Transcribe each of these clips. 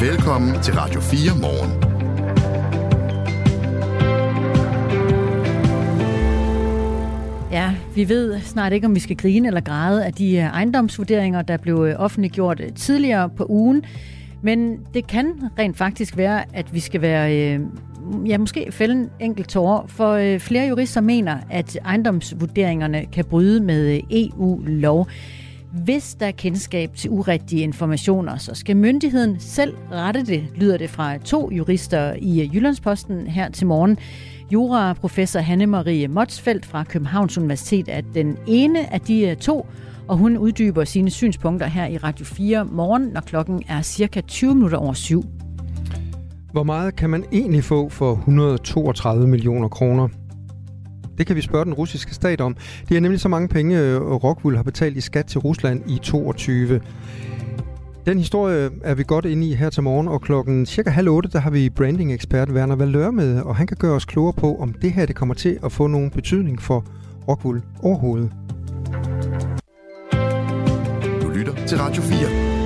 Velkommen til Radio 4 morgen. Ja, vi ved snart ikke, om vi skal grine eller græde af de øh, ejendomsvurderinger, der blev øh, offentliggjort øh, tidligere på ugen. Men det kan rent faktisk være, at vi skal være, øh, ja måske fælde en enkelt tårer, for øh, flere jurister mener, at ejendomsvurderingerne kan bryde med EU-lov. Hvis der er kendskab til urigtige informationer, så skal myndigheden selv rette det, lyder det fra to jurister i Jyllandsposten her til morgen. Jura-professor Hanne-Marie Motsfeldt fra Københavns Universitet er den ene af de øh, to, og hun uddyber sine synspunkter her i Radio 4 morgen, når klokken er cirka 20 minutter over syv. Hvor meget kan man egentlig få for 132 millioner kroner? Det kan vi spørge den russiske stat om. Det er nemlig så mange penge, øh, Rockwool har betalt i skat til Rusland i 22. Den historie er vi godt inde i her til morgen, og klokken cirka halv otte, der har vi branding-ekspert Werner Valør med, og han kan gøre os klogere på, om det her det kommer til at få nogen betydning for Rockwool overhovedet. Du lytter til Radio 4.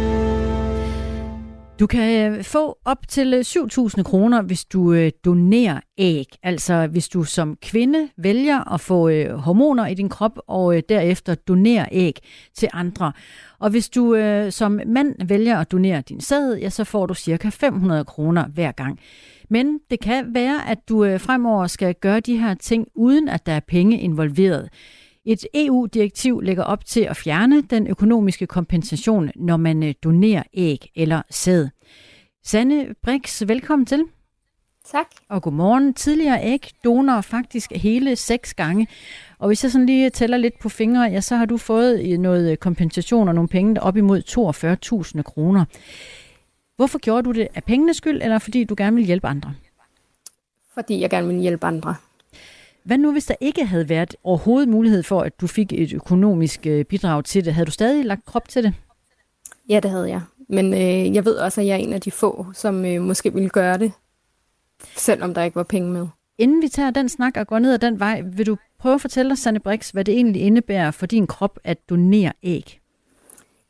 Du kan øh, få op til øh, 7.000 kroner, hvis du øh, donerer æg. Altså hvis du som kvinde vælger at få hormoner i din krop og derefter donerer æg til andre. Og hvis du som mand vælger at donere din sæd, ja, så får du cirka 500 kroner hver gang. Men det kan være, at du fremover skal gøre de her ting, uden at der er penge involveret. Et EU-direktiv lægger op til at fjerne den økonomiske kompensation, når man øh, donerer æg eller sæd. Sanne Brix, velkommen til. Tak. Og godmorgen. Tidligere æg donorer faktisk hele seks gange. Og hvis jeg sådan lige tæller lidt på fingre, ja, så har du fået noget kompensation og nogle penge op imod 42.000 kroner. Hvorfor gjorde du det? Af pengenes skyld, eller fordi du gerne vil hjælpe andre? Fordi jeg gerne vil hjælpe andre. Hvad nu, hvis der ikke havde været overhovedet mulighed for, at du fik et økonomisk øh, bidrag til det? Havde du stadig lagt krop til det? Ja, det havde jeg. Men øh, jeg ved også, at jeg er en af de få, som øh, måske ville gøre det, selvom der ikke var penge med. Inden vi tager den snak og går ned ad den vej, vil du prøve at fortælle os, Sanne Brix, hvad det egentlig indebærer for din krop at donere æg?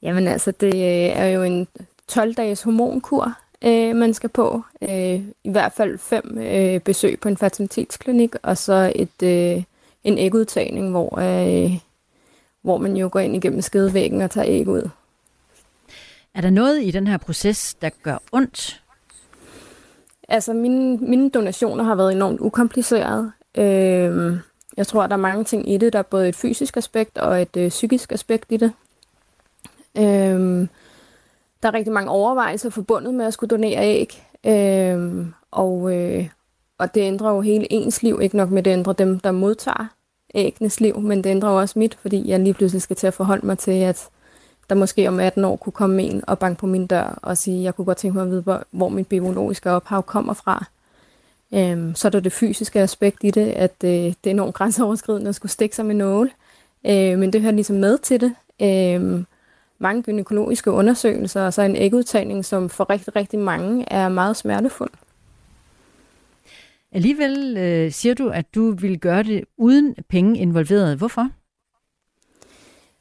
Jamen altså, det øh, er jo en 12-dages hormonkur, øh, man skal på. Øh, I hvert fald fem øh, besøg på en fertilitetsklinik, og så et, øh, en ægudtagning, hvor, øh, hvor man jo går ind igennem skedevæggen og tager æg ud. Er der noget i den her proces, der gør ondt? Altså, mine, mine donationer har været enormt ukompliceret. Øh, jeg tror, der er mange ting i det. Der er både et fysisk aspekt og et øh, psykisk aspekt i det. Øh, der er rigtig mange overvejelser forbundet med at skulle donere æg. Øh, og, øh, og det ændrer jo hele ens liv, ikke nok med det ændrer dem, der modtager ægnes liv, men det ændrer jo også mit, fordi jeg lige pludselig skal til at forholde mig til, at der måske om 18 år kunne komme en og banke på min dør og sige, at jeg kunne godt tænke mig at vide, hvor, hvor mit biologiske ophav kommer fra. Øhm, så er der det fysiske aspekt i det, at øh, det er enormt grænseoverskridende at skulle stikke sig med nåle. Øh, men det hører ligesom med til det. Øh, mange gynækologiske undersøgelser, og så en ægudtagning, som for rigtig, rigtig mange er meget smertefuld. Alligevel øh, siger du, at du vil gøre det uden penge involveret. Hvorfor?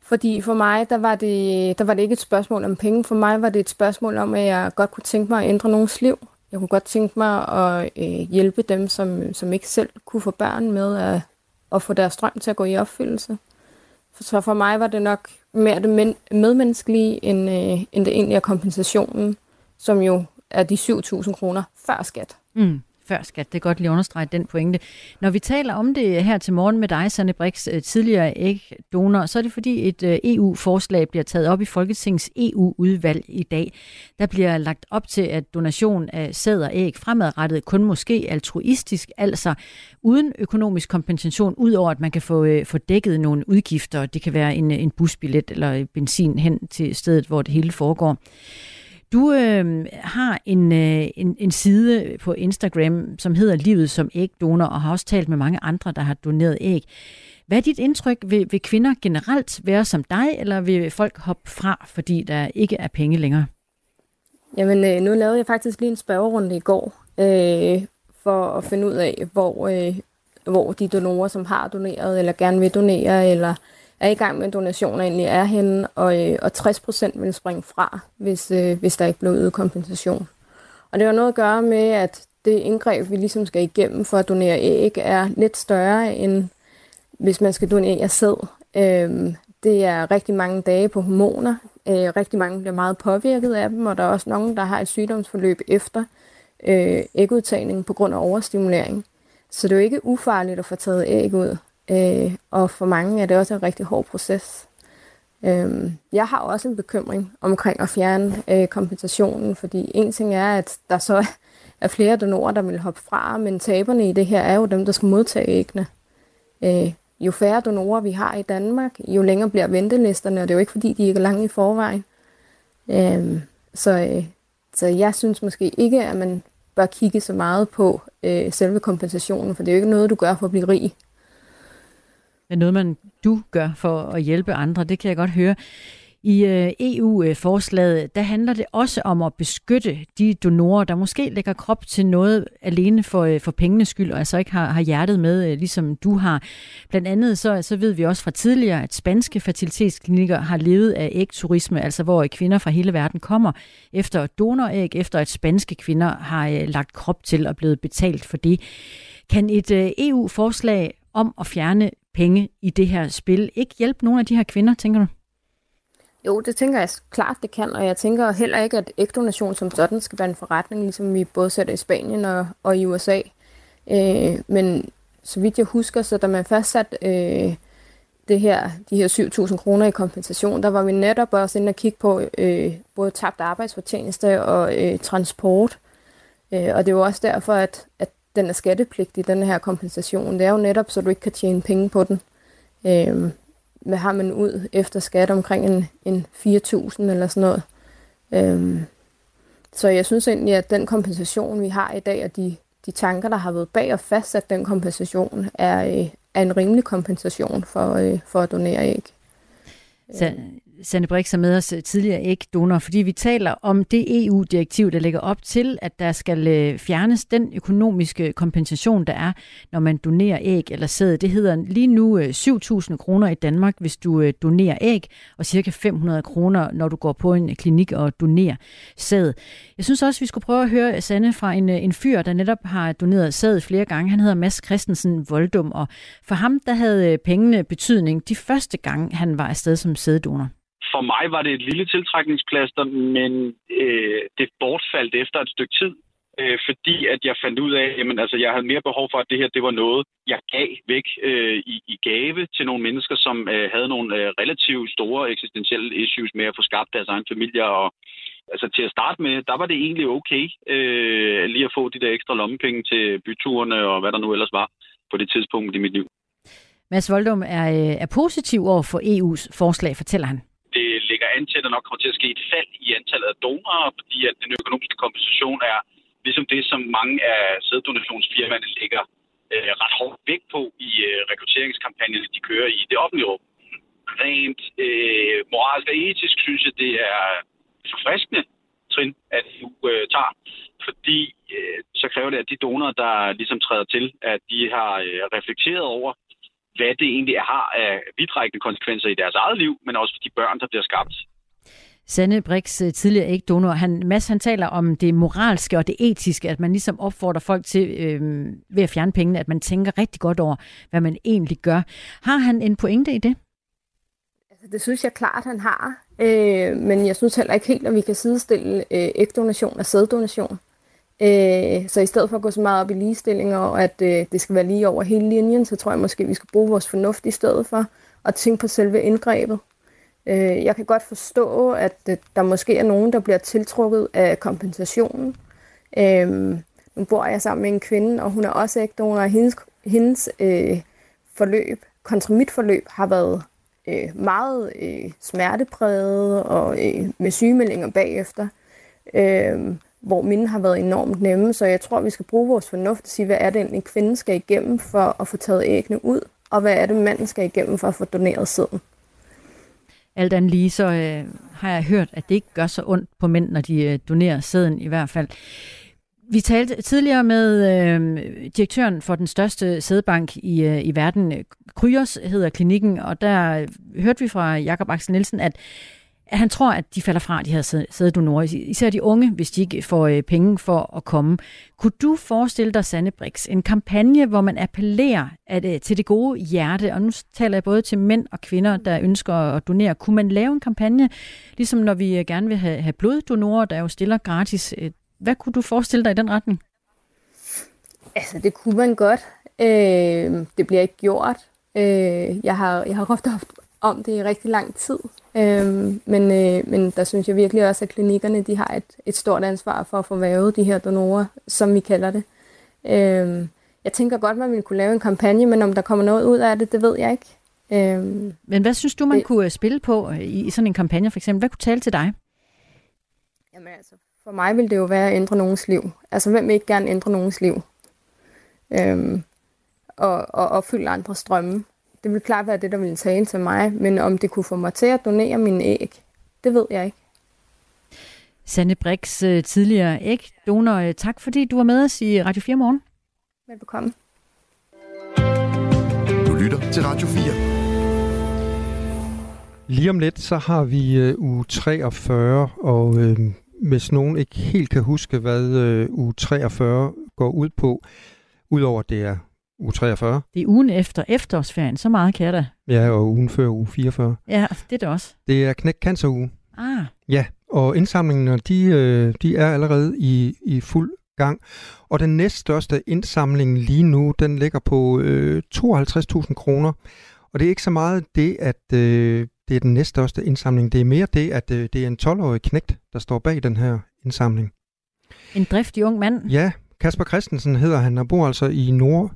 Fordi for mig, der var, det, der var det ikke et spørgsmål om penge. For mig var det et spørgsmål om, at jeg godt kunne tænke mig at ændre nogens liv. Jeg kunne godt tænke mig at øh, hjælpe dem, som, som ikke selv kunne få børn med at, at få deres drøm til at gå i opfyldelse. Så for mig var det nok mere det medmenneskelige, end, øh, end det egentlig er kompensationen, som jo er de 7.000 kroner før skat. Mm før skat. Det er godt lige understrege den pointe. Når vi taler om det her til morgen med dig, Sanne Brix, øh, tidligere ægdonor, så er det fordi et øh, EU-forslag bliver taget op i Folketingets EU-udvalg i dag. Der bliver lagt op til, at donation af sæd og æg fremadrettet kun måske altruistisk, altså uden økonomisk kompensation, udover at man kan få, øh, få dækket nogle udgifter. Det kan være en, øh, en busbillet eller benzin hen til stedet, hvor det hele foregår. Du øh, har en, øh, en, en side på Instagram, som hedder Livet som ægdonor, og har også talt med mange andre, der har doneret æg. Hvad er dit indtryk? Vil, vil kvinder generelt være som dig, eller vil folk hoppe fra, fordi der ikke er penge længere? Jamen, øh, nu lavede jeg faktisk lige en spørgerunde i går, øh, for at finde ud af, hvor, øh, hvor de donorer, som har doneret, eller gerne vil donere, eller er i gang med donationer egentlig er henne, og, øh, og 60 procent vil springe fra, hvis, øh, hvis der ikke bliver ydet kompensation. Og det har noget at gøre med, at det indgreb, vi ligesom skal igennem for at donere æg, er lidt større end hvis man skal donere sæd. Øhm, det er rigtig mange dage på hormoner. Øh, rigtig mange bliver meget påvirket af dem, og der er også nogen, der har et sygdomsforløb efter øh, ægudtagning på grund af overstimulering. Så det er jo ikke ufarligt at få taget æg ud. Øh, og for mange er det også en rigtig hård proces. Øh, jeg har også en bekymring omkring at fjerne øh, kompensationen, fordi en ting er, at der så er flere donorer, der vil hoppe fra, men taberne i det her er jo dem, der skal modtage æggene. Øh, jo færre donorer vi har i Danmark, jo længere bliver ventelisterne, og det er jo ikke fordi, de ikke er lange i forvejen. Øh, så, øh, så jeg synes måske ikke, at man bør kigge så meget på øh, selve kompensationen, for det er jo ikke noget, du gør for at blive rig. Det noget, man du gør for at hjælpe andre, det kan jeg godt høre. I øh, EU-forslaget, øh, der handler det også om at beskytte de donorer, der måske lægger krop til noget alene for, øh, for pengenes skyld, og altså ikke har, har hjertet med, ligesom du har. Blandt andet så, så ved vi også fra tidligere, at spanske fertilitetsklinikker har levet af ægturisme, altså hvor kvinder fra hele verden kommer efter donoræg, efter at spanske kvinder har lagt krop til og blevet betalt for det. Kan et EU-forslag om at fjerne penge i det her spil ikke hjælpe nogle af de her kvinder, tænker du? Jo, det tænker jeg klart, det kan, og jeg tænker heller ikke, at ægdonation som sådan skal være en forretning, ligesom vi både sætter i Spanien og, og i USA. Øh, men så vidt jeg husker, så da man fastsat øh, det her, de her 7.000 kroner i kompensation, der var vi netop også inde og kigge på øh, både tabt arbejdsfortjeneste og øh, transport. Øh, og det var også derfor, at, at den er skattepligtig, den her kompensation. Det er jo netop, så du ikke kan tjene penge på den. Øh, hvad har man ud efter skat omkring en, en 4.000 eller sådan noget. Øhm, så jeg synes egentlig, at den kompensation, vi har i dag, og de, de tanker, der har været bag og fastsat den kompensation, er, øh, er en rimelig kompensation for, øh, for at donere æg. Så, Sanne Brix er med os øh, tidligere ikke donor, fordi vi taler om det EU-direktiv, der lægger op til, at der skal øh, fjernes den økonomiske kompensation, der er, når man donerer æg eller sæd. Det hedder lige nu øh, 7.000 kroner i Danmark, hvis du donerer æg, og cirka 500 kroner, når du går på en klinik og donerer sæd. Jeg synes også, vi skulle prøve at høre Sanne fra en, en fyr, der netop har doneret sæd flere gange. Han hedder Mads Christensen Voldum, og for ham der havde pengene betydning de første gang, han var afsted som sæddonor for mig var det et lille tiltrækningsplaster, men øh, det bortfaldt efter et stykke tid, øh, fordi at jeg fandt ud af, at altså, jeg havde mere behov for, at det her det var noget, jeg gav væk øh, i, i gave til nogle mennesker, som øh, havde nogle øh, relativt store eksistentielle issues med at få skabt deres egen familie. Og, altså til at starte med, der var det egentlig okay øh, lige at få de der ekstra lommepenge til byturene og hvad der nu ellers var på det tidspunkt i mit liv. Mads Voldum er, øh, er positiv over for EU's forslag, fortæller han an til, at der nok kommer til at ske et fald i antallet af donorer, fordi at den økonomiske kompensation er ligesom det, som mange af sæddonationsfirmaerne lægger øh, ret hårdt vægt på i øh, rekrutteringskampagnerne, de kører i det offentlige rum. Rent øh, moralsk og etisk synes jeg, det er forfriskende trin, at EU øh, tager, fordi øh, så kræver det, at de donorer, der ligesom træder til, at de har øh, reflekteret over, hvad det egentlig har af vidtrækkende konsekvenser i deres eget liv, men også for de børn, der bliver skabt. Sanne Brix, øh, tidligere ikke donor, han, Mads, han taler om det moralske og det etiske, at man ligesom opfordrer folk til øh, ved at fjerne pengene, at man tænker rigtig godt over, hvad man egentlig gør. Har han en pointe i det? Altså, det synes jeg klart, han har. Øh, men jeg synes heller ikke helt, at vi kan sidestille øh, ægdonation og sæddonation. Øh, så i stedet for at gå så meget op i ligestilling og at øh, det skal være lige over hele linjen, så tror jeg måske, at vi skal bruge vores fornuft i stedet for at tænke på selve indgrebet. Øh, jeg kan godt forstå, at øh, der måske er nogen, der bliver tiltrukket af kompensationen. Øh, nu bor jeg sammen med en kvinde, og hun er også ægdonor, og hendes, hendes øh, forløb, kontra mit forløb, har været øh, meget øh, smertepræget og øh, med sygemeldinger bagefter. Øh, hvor mine har været enormt nemme, så jeg tror, vi skal bruge vores fornuft og sige, hvad er det en kvinde skal igennem for at få taget æggene ud, og hvad er det manden skal igennem for at få doneret sæden. Alt andet lige, så øh, har jeg hørt, at det ikke gør så ondt på mænd, når de øh, donerer sæden i hvert fald. Vi talte tidligere med øh, direktøren for den største sædbank i, øh, i verden, Kryos hedder klinikken, og der øh, hørte vi fra Jakob Axel Nielsen, at han tror, at de falder fra, de her sæddonorer, især de unge, hvis de ikke får øh, penge for at komme. Kunne du forestille dig, Sanne Brix, en kampagne, hvor man appellerer at, øh, til det gode hjerte, og nu taler jeg både til mænd og kvinder, der ønsker at donere. Kunne man lave en kampagne, ligesom når vi øh, gerne vil have, have bloddonorer, der jo stiller gratis? Øh, hvad kunne du forestille dig i den retning? Altså, det kunne man godt. Øh, det bliver ikke gjort. Øh, jeg har, jeg har ofte haft om det i rigtig lang tid. Øhm, men, øh, men der synes jeg virkelig også, at klinikkerne de har et, et stort ansvar for at få vævet de her donorer, som vi kalder det. Øhm, jeg tænker godt, man ville kunne lave en kampagne, men om der kommer noget ud af det, det ved jeg ikke. Øhm, men hvad synes du, man det, kunne spille på øh, i, sådan en kampagne for eksempel? Hvad kunne tale til dig? Jamen altså, for mig vil det jo være at ændre nogens liv. Altså, hvem vil ikke gerne ændre nogens liv? Øhm, og, og opfylde andre strømme. Det vil klart være det, der vil tale til mig, men om det kunne få mig til at donere mine æg, det ved jeg ikke. Sanne Brix, øh, tidligere ægdonor, øh, tak fordi du var med os i Radio 4 morgen. Velbekomme. Du lytter til Radio 4. Lige om lidt, så har vi uh, uge 43, og uh, hvis nogen ikke helt kan huske, hvad uh, uge 43 går ud på, udover det er uge 43. Det er ugen efter efterårsferien, så meget kan jeg da. Ja, og ugen før uge 44. Ja, det er det også. Det er knæk cancer uge. Ah. Ja, og indsamlingerne, de, øh, de er allerede i, i fuld gang. Og den næststørste indsamling lige nu, den ligger på øh, 52.000 kroner. Og det er ikke så meget det, at øh, det er den næststørste indsamling. Det er mere det, at øh, det er en 12-årig knægt, der står bag den her indsamling. En driftig ung mand? Ja, Kasper Christensen hedder han, og bor altså i Nord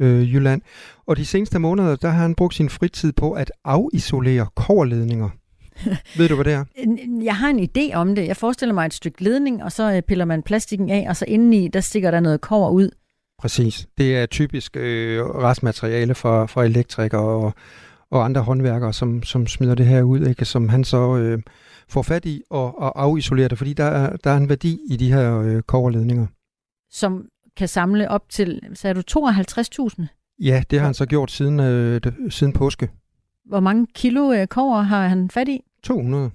øh, Jylland. Og de seneste måneder, der har han brugt sin fritid på at afisolere koverledninger. Ved du, hvad det er? Jeg har en idé om det. Jeg forestiller mig et stykke ledning, og så øh, piller man plastikken af, og så indeni, der stikker der noget kover ud. Præcis. Det er typisk øh, restmateriale fra, fra elektrikere og, og andre håndværkere, som, som smider det her ud, ikke? som han så øh, får fat i og, og afisolerer det, fordi der er, der er en værdi i de her øh, koverledninger. Som kan samle op til, sagde du, 52.000? Ja, det har han så gjort siden, øh, siden påske. Hvor mange kilo øh, kover har han fat i? 200.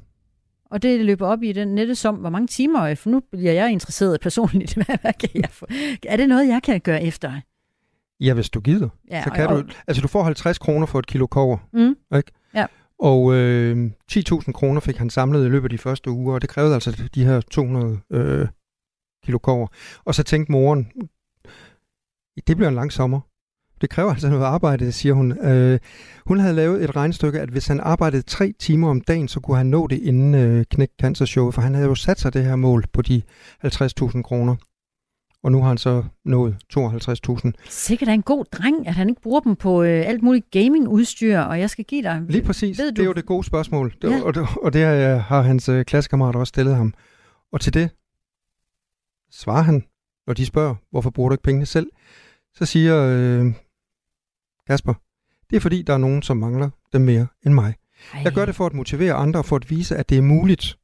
Og det løber op i den nette som, hvor mange timer, øh, for nu bliver jeg interesseret personligt. Hvad, hvad kan jeg få? Er det noget, jeg kan gøre efter? Ja, hvis du gider. Ja, så kan og, du, altså du får 50 kroner for et kilo kover. Mm. Ikke? Ja. Og øh, 10.000 kroner fik han samlet i løbet af de første uger, og det krævede altså de her 200 øh, kilo kover. Og så tænkte moren, det bliver en lang sommer. Det kræver altså noget arbejde, siger hun. Øh, hun havde lavet et regnstykke, at hvis han arbejdede tre timer om dagen, så kunne han nå det inden øh, Knæk Cancer Show, for han havde jo sat sig det her mål på de 50.000 kroner. Og nu har han så nået 52.000. Sikkert er en god dreng, at han ikke bruger dem på øh, alt muligt gamingudstyr, og jeg skal give dig... Lige præcis. Ved du? Det er jo det gode spørgsmål. Det, ja. og, det, og det har hans øh, klassekammerater også stillet ham. Og til det svarer han, når de spørger, hvorfor bruger du ikke pengene selv? Så siger øh, Kasper, det er fordi, der er nogen, som mangler dem mere end mig. Ej. Jeg gør det for at motivere andre, for at vise, at det er muligt.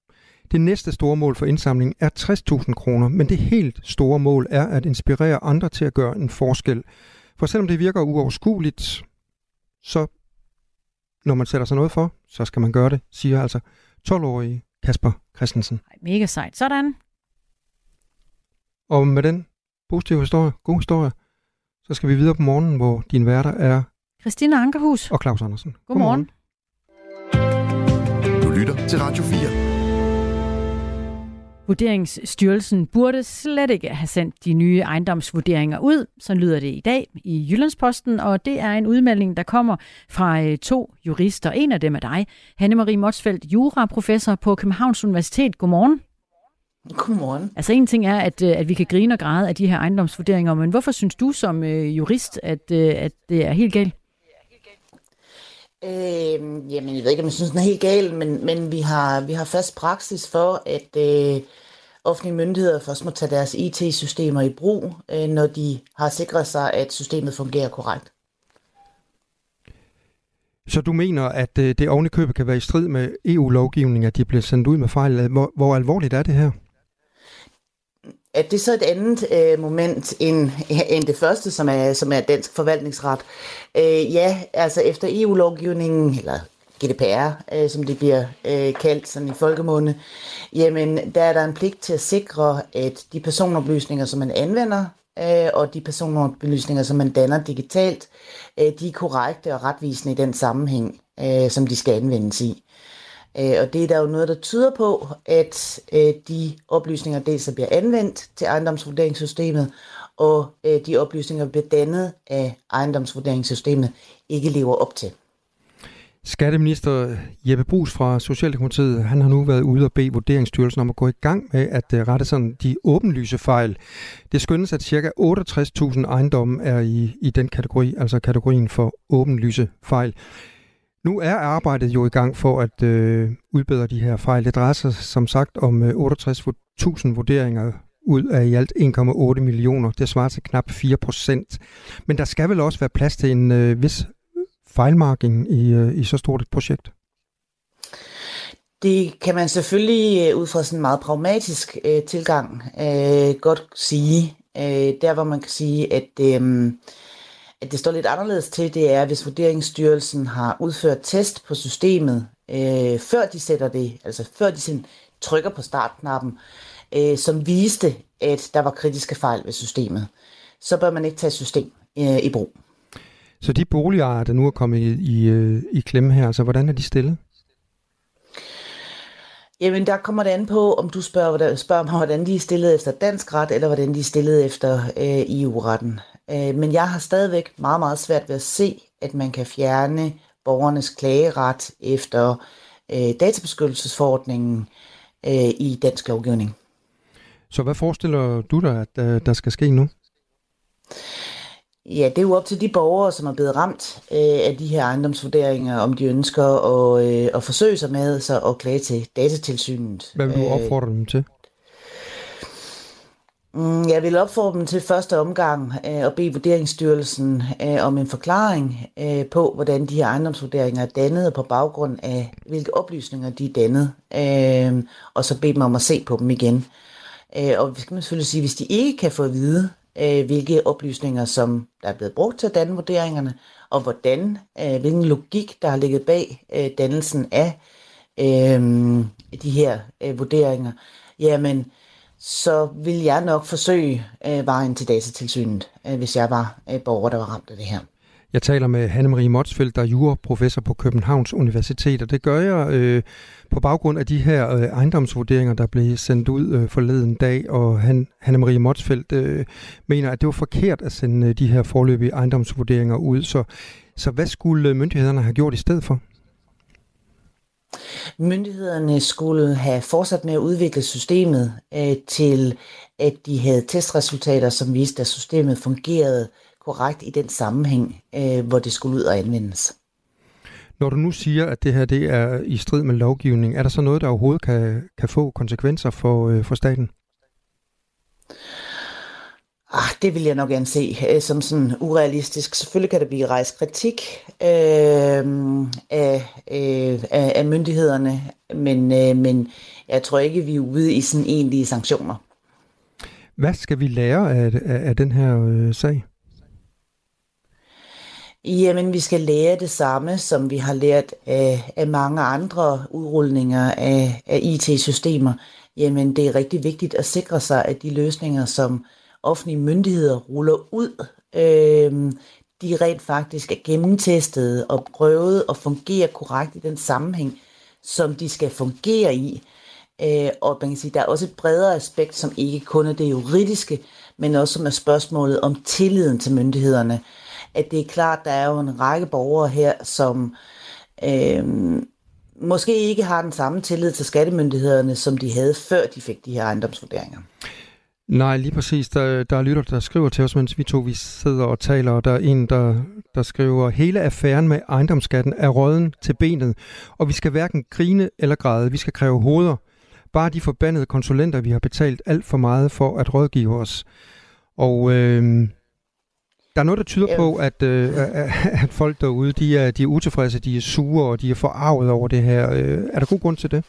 Det næste store mål for indsamling er 60.000 kroner, men det helt store mål er at inspirere andre til at gøre en forskel. For selvom det virker uoverskueligt, så når man sætter sig noget for, så skal man gøre det, siger altså 12-årige Kasper Christensen. Ej, mega sejt. Sådan. Og med den positive historie, god historie, så skal vi videre på morgenen, hvor din værter er... Christina Ankerhus. Og Claus Andersen. Godmorgen. Godmorgen. Du lytter til Radio 4. Vurderingsstyrelsen burde slet ikke have sendt de nye ejendomsvurderinger ud. Så lyder det i dag i Jyllandsposten, og det er en udmelding, der kommer fra øh, to jurister. En af dem er dig, Hanne-Marie Motsfeldt, juraprofessor på Københavns Universitet. Godmorgen. Godmorgen. Altså en ting er, at, øh, at vi kan grine og græde af de her ejendomsvurderinger, men hvorfor synes du som øh, jurist, at, øh, at det er helt galt? Øh, jamen, jeg ved ikke, om jeg synes, den er helt galt, men, men vi, har, vi har fast praksis for, at øh, offentlige myndigheder først må tage deres IT-systemer i brug, øh, når de har sikret sig, at systemet fungerer korrekt. Så du mener, at øh, det ovenikøbet kan være i strid med EU-lovgivning, at de bliver sendt ud med fejl? Hvor, hvor alvorligt er det her? At det er så et andet øh, moment end, end det første, som er, som er dansk forvaltningsret. Øh, ja, altså efter EU-lovgivningen, eller GDPR, øh, som det bliver øh, kaldt sådan i folkemunde, jamen der er der en pligt til at sikre, at de personoplysninger, som man anvender, øh, og de personoplysninger, som man danner digitalt, øh, de er korrekte og retvisende i den sammenhæng, øh, som de skal anvendes i. Øh, og det er der jo noget, der tyder på, at øh, de oplysninger dels bliver anvendt til ejendomsvurderingssystemet, og øh, de oplysninger, der bliver dannet af ejendomsvurderingssystemet, ikke lever op til. Skatteminister Jeppe Brugs fra Socialdemokratiet, han har nu været ude og bede Vurderingsstyrelsen om at gå i gang med at rette sådan de åbenlyse fejl. Det skyndes, at ca. 68.000 ejendomme er i, i den kategori, altså kategorien for åbenlyse fejl. Nu er arbejdet jo i gang for at øh, udbedre de her fejl. Det drejer sig som sagt om øh, 68.000 vurderinger ud af i alt 1,8 millioner. Det svarer til knap 4 procent. Men der skal vel også være plads til en øh, vis fejlmarking i, øh, i så stort et projekt? Det kan man selvfølgelig øh, ud fra sådan en meget pragmatisk øh, tilgang øh, godt sige. Øh, der hvor man kan sige, at, øh, at det står lidt anderledes til, det er, hvis Vurderingsstyrelsen har udført test på systemet, øh, før de sætter det, altså før de sådan trykker på startknappen, øh, som viste, at der var kritiske fejl ved systemet, så bør man ikke tage system øh, i brug. Så de boligejere, der nu er kommet i, i, øh, i klemme her, så hvordan er de stillet? Jamen, der kommer det an på, om du spørger, spørger mig, hvordan de er stillet efter dansk ret, eller hvordan de er stillet efter øh, EU-retten. Øh, men jeg har stadigvæk meget, meget svært ved at se, at man kan fjerne borgernes klageret efter øh, databeskyttelsesforordningen øh, i dansk lovgivning. Så hvad forestiller du dig, at øh, der skal ske nu? Ja, det er jo op til de borgere, som er blevet ramt øh, af de her ejendomsvurderinger, om de ønsker at, øh, at forsøge sig med så at klage til datatilsynet. Hvad vil du øh, opfordre dem til? Mm, jeg vil opfordre dem til første omgang øh, at bede Vurderingsstyrelsen øh, om en forklaring øh, på, hvordan de her ejendomsvurderinger er dannet, og på baggrund af, hvilke oplysninger de er dannet, øh, og så bede dem om at se på dem igen. Øh, og vi skal selvfølgelig sige, hvis de ikke kan få at vide, øh, hvilke oplysninger, som der er blevet brugt til at danne vurderingerne, og hvordan, øh, hvilken logik, der har ligget bag øh, dannelsen af øh, de her øh, vurderinger, jamen, så vil jeg nok forsøge øh, vejen til datatilsynet, øh, hvis jeg var øh, borger, der var ramt af det her. Jeg taler med Hanne-Marie Motsfeldt, der er juraprofessor på Københavns Universitet, og det gør jeg øh, på baggrund af de her øh, ejendomsvurderinger, der blev sendt ud øh, forleden dag, og han, Hanne-Marie Motsfeldt øh, mener, at det var forkert at sende øh, de her forløbige ejendomsvurderinger ud. Så, så hvad skulle øh, myndighederne have gjort i stedet for? Myndighederne skulle have fortsat med at udvikle systemet øh, til, at de havde testresultater, som viste, at systemet fungerede korrekt i den sammenhæng, øh, hvor det skulle ud og anvendes. Når du nu siger, at det her det er i strid med lovgivning, er der så noget, der overhovedet kan, kan få konsekvenser for, øh, for staten? Ah, det vil jeg nok gerne se øh, som sådan urealistisk. Selvfølgelig kan der blive rejst kritik øh, af, øh, af myndighederne, men, øh, men jeg tror ikke, vi er ude i sådan egentlige sanktioner. Hvad skal vi lære af, af, af den her øh, sag? Jamen, vi skal lære det samme, som vi har lært af, af mange andre udrulninger af, af IT-systemer. Jamen, det er rigtig vigtigt at sikre sig, at de løsninger, som offentlige myndigheder ruller ud, øh, de rent faktisk er gennemtestet og prøvet og fungerer korrekt i den sammenhæng, som de skal fungere i. Øh, og man kan sige, der er også et bredere aspekt, som ikke kun er det juridiske, men også som er spørgsmålet om tilliden til myndighederne at det er klart, der er jo en række borgere her, som øh, måske ikke har den samme tillid til skattemyndighederne, som de havde før de fik de her ejendomsvurderinger. Nej, lige præcis. Der, der er lytter, der skriver til os, mens vi to vi sidder og taler, og der er en, der, der skriver, hele affæren med ejendomsskatten er råden til benet, og vi skal hverken grine eller græde. Vi skal kræve hoveder. Bare de forbandede konsulenter, vi har betalt alt for meget for at rådgive os. Og øh, der er noget, der tyder på, at, øh, at folk derude, de er, de er utilfredse, de er sure, og de er forarvet over det her. Øh, er der god grund til det?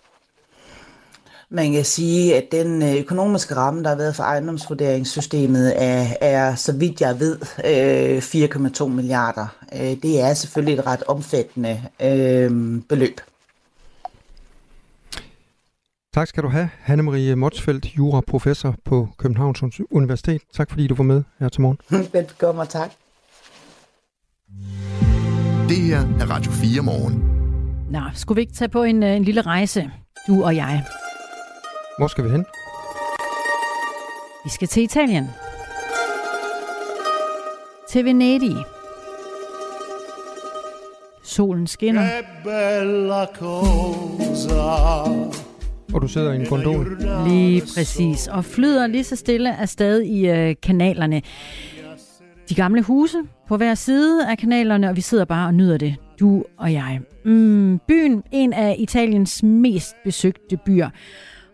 Man kan sige, at den øh, økonomiske ramme, der har været for ejendomsvurderingssystemet, er, er så vidt jeg ved, 4,2 milliarder. Det er selvfølgelig et ret omfattende øh, beløb. Tak skal du have, Hanne-Marie Motsfeldt, juraprofessor på Københavns Universitet. Tak fordi du var med her til morgen. Velkommen og tak. Det her er Radio 4 morgen. Nå, skulle vi ikke tage på en, øh, en lille rejse, du og jeg? Hvor skal vi hen? Vi skal til Italien. Til Venedig. Solen skinner. Og du sidder i en gondol. Lige præcis. Og flyder lige så stille afsted i øh, kanalerne. De gamle huse på hver side af kanalerne, og vi sidder bare og nyder det. Du og jeg. Mm, byen, en af Italiens mest besøgte byer.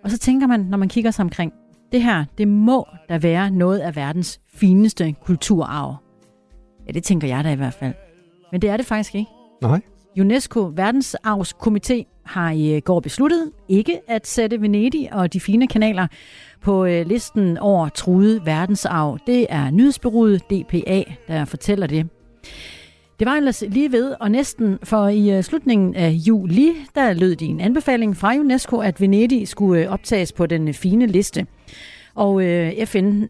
Og så tænker man, når man kigger sig omkring, det her, det må da være noget af verdens fineste kulturarv. Ja, det tænker jeg da i hvert fald. Men det er det faktisk ikke. Nej. UNESCO Verdensarvskomité har i går besluttet ikke at sætte Venedig og de fine kanaler på øh, listen over truede verdensarv. Det er nyhedsbureauet DPA, der fortæller det. Det var ellers lige ved, og næsten for i øh, slutningen af juli, der lød din en anbefaling fra UNESCO, at Venedig skulle øh, optages på den øh, fine liste. Og øh, FN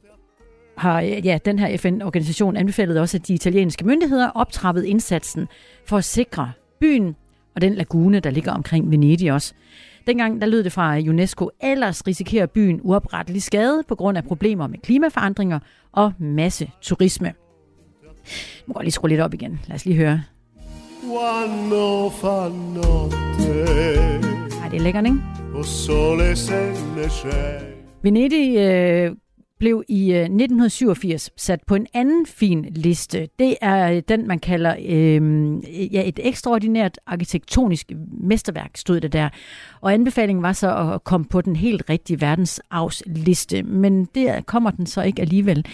har, ja, den her FN-organisation anbefalet også, at de italienske myndigheder optrappede indsatsen for at sikre byen og den lagune, der ligger omkring Venedig også. Dengang der lød det fra UNESCO, ellers risikerer byen uoprettelig skade på grund af problemer med klimaforandringer og masse turisme. Nu går jeg lige skrue lidt op igen. Lad os lige høre. Ej, det er lækkert, ikke? Venedig øh, blev i øh, 1987 sat på en anden fin liste. Det er øh, den, man kalder øh, ja, et ekstraordinært arkitektonisk mesterværk, stod det der. Og anbefalingen var så at komme på den helt rigtige verdensarvsliste, men det kommer den så ikke alligevel.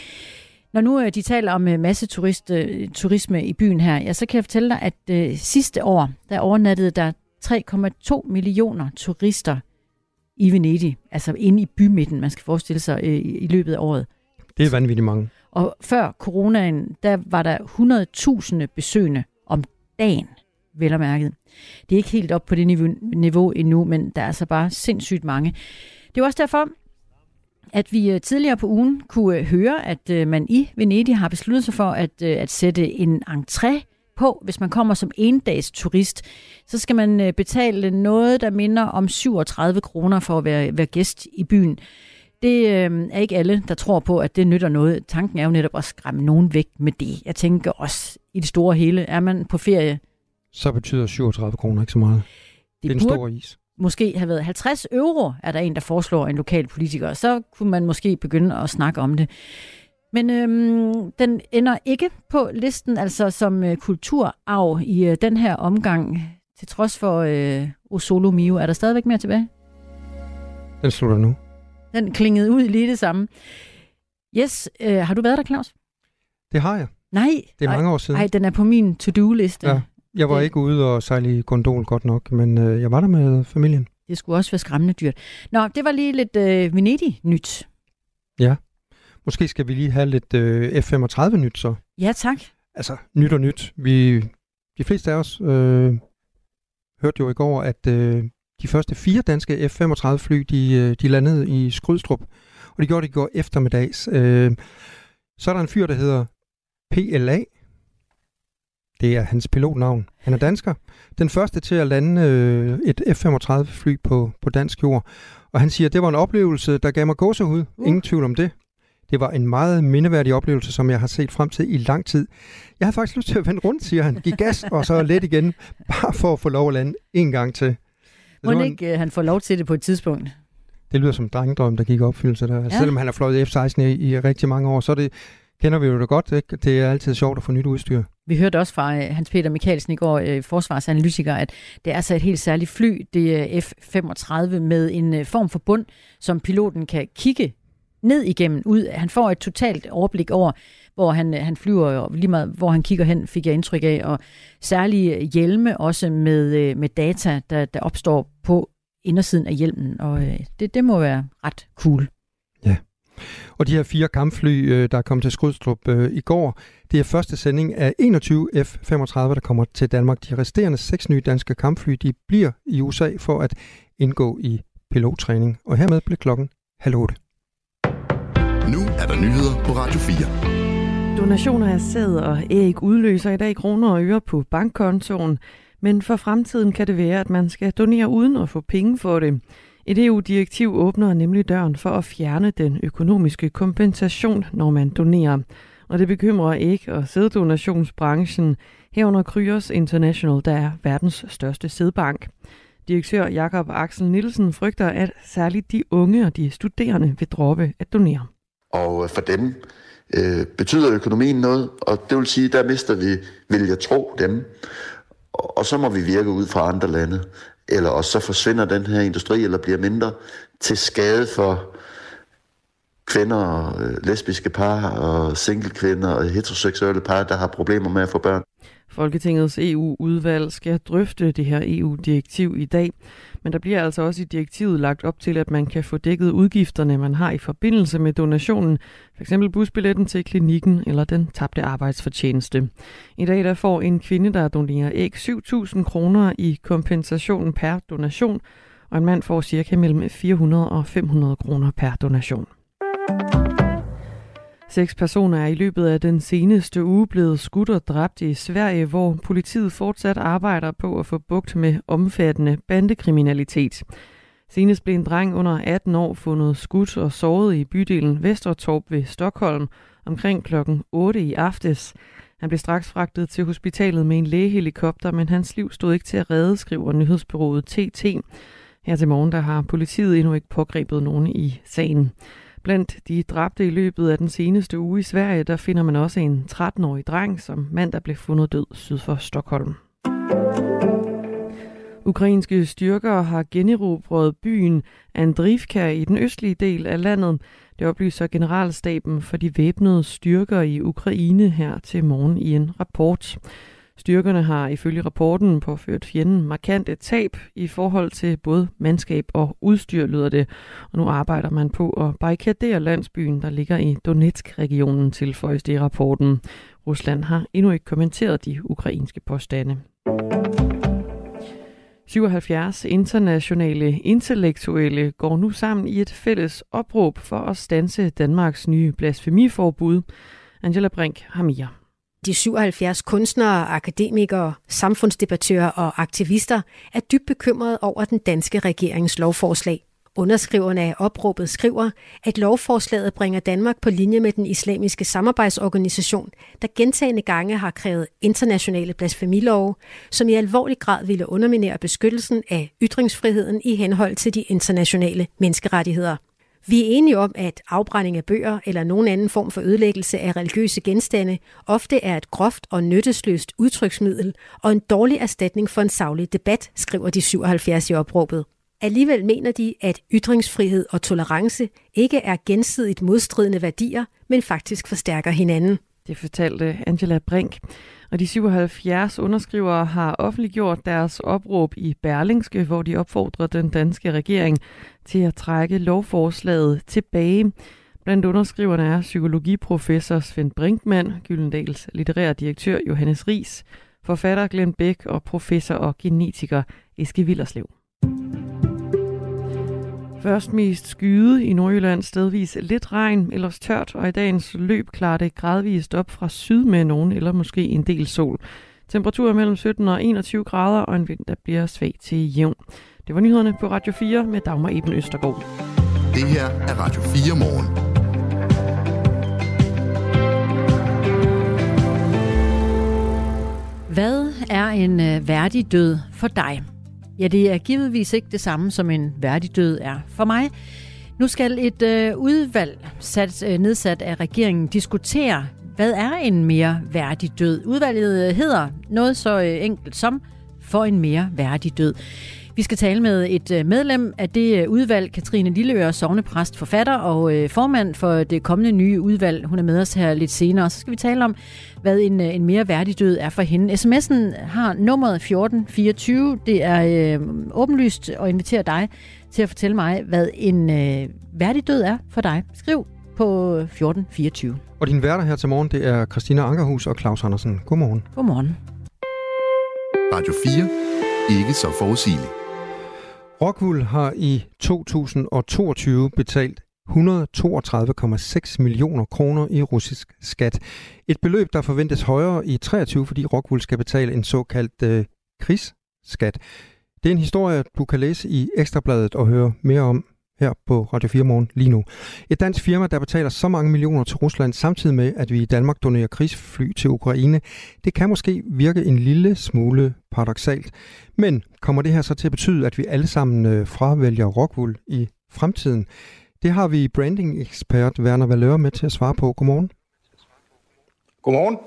Når nu øh, de taler om masse turist, turisme i byen her, ja, så kan jeg fortælle dig, at øh, sidste år, der overnattede der 3,2 millioner turister i Venedig, altså inde i bymidten, man skal forestille sig øh, i løbet af året. Det er vanvittigt mange. Og før coronaen, der var der 100.000 besøgende om dagen, vel og mærket. Det er ikke helt op på det niveau, niveau endnu, men der er altså bare sindssygt mange. Det er også derfor, at vi øh, tidligere på ugen kunne øh, høre, at man i Venedig har besluttet sig for at, at sætte en entré på, hvis man kommer som endags turist, så skal man øh, betale noget, der minder om 37 kroner for at være, være gæst i byen. Det øh, er ikke alle, der tror på, at det nytter noget. Tanken er jo netop at skræmme nogen væk med det. Jeg tænker også, i det store hele, er man på ferie... Så betyder 37 kroner ikke så meget. Det, det er en stor is måske have været 50 euro, er der en, der foreslår en lokal politiker. Så kunne man måske begynde at snakke om det. Men øhm, den ender ikke på listen, altså som øh, kulturarv i øh, den her omgang. Til trods for øh, Osolo Mio, er der stadigvæk mere tilbage? Den slutter nu. Den klingede ud lige det samme. Yes, øh, har du været der, Claus? Det har jeg. Nej. Det er mange år siden. Nej, den er på min to-do-liste. Ja, jeg var det... ikke ude og sejle i gondol godt nok, men øh, jeg var der med familien. Det skulle også være skræmmende dyrt. Nå, det var lige lidt øh, Venedig-nyt. Ja. Måske skal vi lige have lidt øh, F-35-nyt så. Ja, tak. Altså, nyt og nyt. Vi, de fleste af os øh, hørte jo i går, at øh, de første fire danske F-35-fly, de, øh, de landede i Skrydstrup. Og de gjorde det i går eftermiddags. Øh, så er der en fyr, der hedder PLA. Det er hans pilotnavn. Han er dansker. Den første til at lande øh, et F-35-fly på, på dansk jord. Og han siger, at det var en oplevelse, der gav mig gåsehud. Uh. Ingen tvivl om det. Det var en meget mindeværdig oplevelse, som jeg har set frem til i lang tid. Jeg har faktisk lyst til at vende rundt, siger han. Giv gas, og så let igen, bare for at få lov at lande en gang til. Må ikke en... Øh, han får lov til det på et tidspunkt? Det lyder som en drengedrøm, der gik opfyldelse der. Altså, ja. Selvom han har fløjet F-16 i, i rigtig mange år, så det, kender vi jo det godt. Ikke? Det er altid sjovt at få nyt udstyr. Vi hørte også fra uh, Hans Peter Mikkelsen i går, uh, forsvarsanalytiker, at det er altså et helt særligt fly, det er F-35, med en uh, form for bund, som piloten kan kigge ned igennem. Ud. Han får et totalt overblik over, hvor han, han flyver, og lige meget hvor han kigger hen, fik jeg indtryk af. Og særlige hjelme også med, øh, med data, der, der opstår på indersiden af hjelmen, og øh, det, det må være ret cool. Ja. Og de her fire kampfly, øh, der er kommet til Skrydstrup øh, i går, det er første sending af 21 F-35, der kommer til Danmark. De resterende seks nye danske kampfly, de bliver i USA for at indgå i pilottræning. Og hermed blev klokken halv otte. Nu er der nyheder på Radio 4. Donationer af sæd og æg udløser i dag kroner og øre på bankkontoen, men for fremtiden kan det være, at man skal donere uden at få penge for det. Et EU-direktiv åbner nemlig døren for at fjerne den økonomiske kompensation, når man donerer. Og det bekymrer ikke og sæddonationsbranchen herunder Kryos International, der er verdens største sædbank. Direktør Jakob Axel Nielsen frygter, at særligt de unge og de studerende vil droppe at donere. Og øh, for dem øh, betyder økonomien noget, og det vil sige, der mister vi, vil jeg tro, dem. Og så må vi virke ud fra andre lande. Eller også så forsvinder den her industri, eller bliver mindre til skade for kvinder, og øh, lesbiske par og single-kvinder og heteroseksuelle par, der har problemer med at få børn. Folketingets EU-udvalg skal drøfte det her EU-direktiv i dag, men der bliver altså også i direktivet lagt op til, at man kan få dækket udgifterne, man har i forbindelse med donationen, f.eks. busbilletten til klinikken eller den tabte arbejdsfortjeneste. I dag der får en kvinde, der donerer æg 7.000 kroner i kompensation per donation, og en mand får cirka mellem 400 og 500 kroner per donation. Seks personer er i løbet af den seneste uge blevet skudt og dræbt i Sverige, hvor politiet fortsat arbejder på at få bugt med omfattende bandekriminalitet. Senest blev en dreng under 18 år fundet skudt og såret i bydelen Vestertorp ved Stockholm omkring klokken 8 i aftes. Han blev straks fragtet til hospitalet med en lægehelikopter, men hans liv stod ikke til at redde, skriver nyhedsbyrået TT. Her til morgen der har politiet endnu ikke pågrebet nogen i sagen. Blandt de dræbte i løbet af den seneste uge i Sverige, der finder man også en 13-årig dreng, som mandag blev fundet død syd for Stockholm. Ukrainske styrker har generobret byen Andrivka i den østlige del af landet. Det oplyser generalstaben for de væbnede styrker i Ukraine her til morgen i en rapport. Styrkerne har ifølge rapporten påført fjenden markante tab i forhold til både mandskab og udstyr, lyder det. Og nu arbejder man på at barrikadere landsbyen, der ligger i Donetsk-regionen, tilføjes det i rapporten. Rusland har endnu ikke kommenteret de ukrainske påstande. 77 internationale intellektuelle går nu sammen i et fælles opråb for at stanse Danmarks nye blasfemiforbud. Angela Brink har mere. De 77 kunstnere, akademikere, samfundsdebattører og aktivister er dybt bekymrede over den danske regerings lovforslag. Underskriverne af opråbet skriver, at lovforslaget bringer Danmark på linje med den islamiske samarbejdsorganisation, der gentagende gange har krævet internationale blasfemilove, som i alvorlig grad ville underminere beskyttelsen af ytringsfriheden i henhold til de internationale menneskerettigheder. Vi er enige om, at afbrænding af bøger eller nogen anden form for ødelæggelse af religiøse genstande ofte er et groft og nyttesløst udtryksmiddel og en dårlig erstatning for en savlig debat, skriver de 77 i opråbet. Alligevel mener de, at ytringsfrihed og tolerance ikke er gensidigt modstridende værdier, men faktisk forstærker hinanden. Det fortalte Angela Brink. Og de 77 underskrivere har offentliggjort deres opråb i Berlingske, hvor de opfordrer den danske regering til at trække lovforslaget tilbage. Blandt underskriverne er psykologiprofessor Svend Brinkmann, Gyldendals litterær direktør Johannes Ries, forfatter Glenn Bæk og professor og genetiker Eske Villerslev. Først mest skyde i Nordjylland, stedvis lidt regn, ellers tørt, og i dagens løb klarer det gradvist op fra syd med nogen, eller måske en del sol. Temperaturer mellem 17 og 21 grader, og en vind, der bliver svag til jævn. Det var nyhederne på Radio 4 med Dagmar Eben Østergaard. Det her er Radio 4 morgen. Hvad er en øh, værdig død for dig? Ja, det er givetvis ikke det samme, som en værdig død er for mig. Nu skal et øh, udvalg sat, øh, nedsat af regeringen diskutere, hvad er en mere værdig død? Udvalget øh, hedder noget så øh, enkelt som for en mere værdig død. Vi skal tale med et øh, medlem af det øh, udvalg, Katrine Lilleør, sovnepræst, forfatter og øh, formand for det kommende nye udvalg. Hun er med os her lidt senere. Så skal vi tale om, hvad en, en mere værdig død er for hende. SMS'en har nummeret 1424. Det er øh, åbenlyst at invitere dig til at fortælle mig, hvad en øh, værdig død er for dig. Skriv på 1424. Og din værter her til morgen, det er Christina Ankerhus og Claus Andersen. Godmorgen. Godmorgen. Radio 4. Ikke så forudsigeligt. Rockwool har i 2022 betalt 132,6 millioner kroner i russisk skat. Et beløb, der forventes højere i 23, fordi Rockwool skal betale en såkaldt øh, krigsskat. Det er en historie, du kan læse i Ekstrabladet og høre mere om her på Radio 4 Morgen lige nu. Et dansk firma, der betaler så mange millioner til Rusland, samtidig med, at vi i Danmark donerer krigsfly til Ukraine, det kan måske virke en lille smule paradoxalt. Men kommer det her så til at betyde, at vi alle sammen øh, fravælger Rockwool i fremtiden? Det har vi branding-ekspert Werner Valøre med til at svare på. Godmorgen. Godmorgen.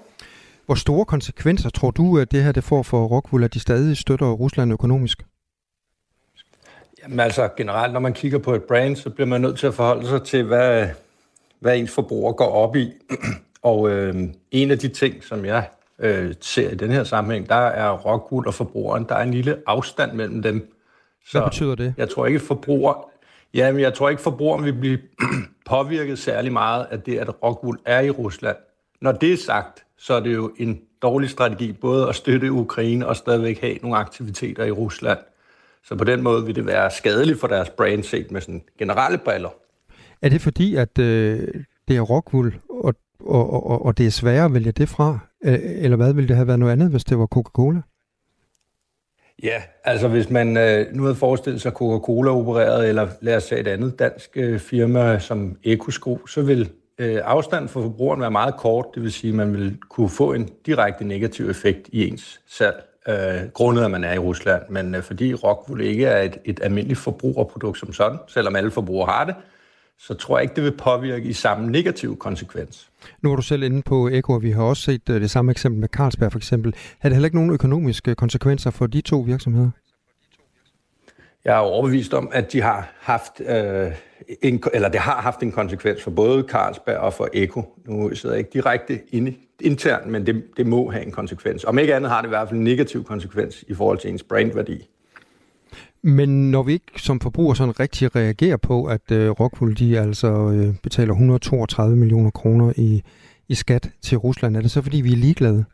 Hvor store konsekvenser tror du, at det her det får for Rockwool, at de stadig støtter Rusland økonomisk? Jamen altså generelt, når man kigger på et brand, så bliver man nødt til at forholde sig til, hvad, hvad ens forbruger går op i. Og øh, en af de ting, som jeg øh, ser i den her sammenhæng, der er Rockwool og forbrugeren. Der er en lille afstand mellem dem. Så hvad betyder det? Jeg tror ikke, forbruger, jamen, jeg tror ikke, forbrugeren vil blive påvirket særlig meget af det, at Rockwool er i Rusland. Når det er sagt, så er det jo en dårlig strategi både at støtte Ukraine og stadigvæk have nogle aktiviteter i Rusland. Så på den måde vil det være skadeligt for deres brand set med sådan generelle briller. Er det fordi, at øh, det er Rockwool, og, og, og, og det er sværere at vælge det fra? Eller hvad ville det have været noget andet, hvis det var Coca-Cola? Ja, altså hvis man øh, nu havde forestillet sig Coca-Cola opereret, eller lad os sige et andet dansk øh, firma som EcoSco, så vil øh, afstanden for forbrugeren være meget kort. Det vil sige, at man vil kunne få en direkte negativ effekt i ens salg øh, grundet at man er i Rusland, men øh, fordi rockwool ikke er et, et almindeligt forbrugerprodukt som sådan, selvom alle forbrugere har det, så tror jeg ikke, det vil påvirke i samme negativ konsekvens. Nu er du selv inde på Eko, og vi har også set øh, det samme eksempel med Carlsberg for eksempel. Har det heller ikke nogen økonomiske konsekvenser for de to virksomheder? Jeg er overbevist om, at de har haft, øh, en, eller det har haft en konsekvens for både Carlsberg og for Eko. Nu sidder jeg ikke direkte inde internt, men det, det må have en konsekvens. Om ikke andet har det i hvert fald en negativ konsekvens i forhold til ens brandværdi. Men når vi ikke som forbruger sådan rigtig reagerer på, at øh, Rockwool de altså øh, betaler 132 millioner kroner i, i skat til Rusland, er det så fordi vi er ligeglade?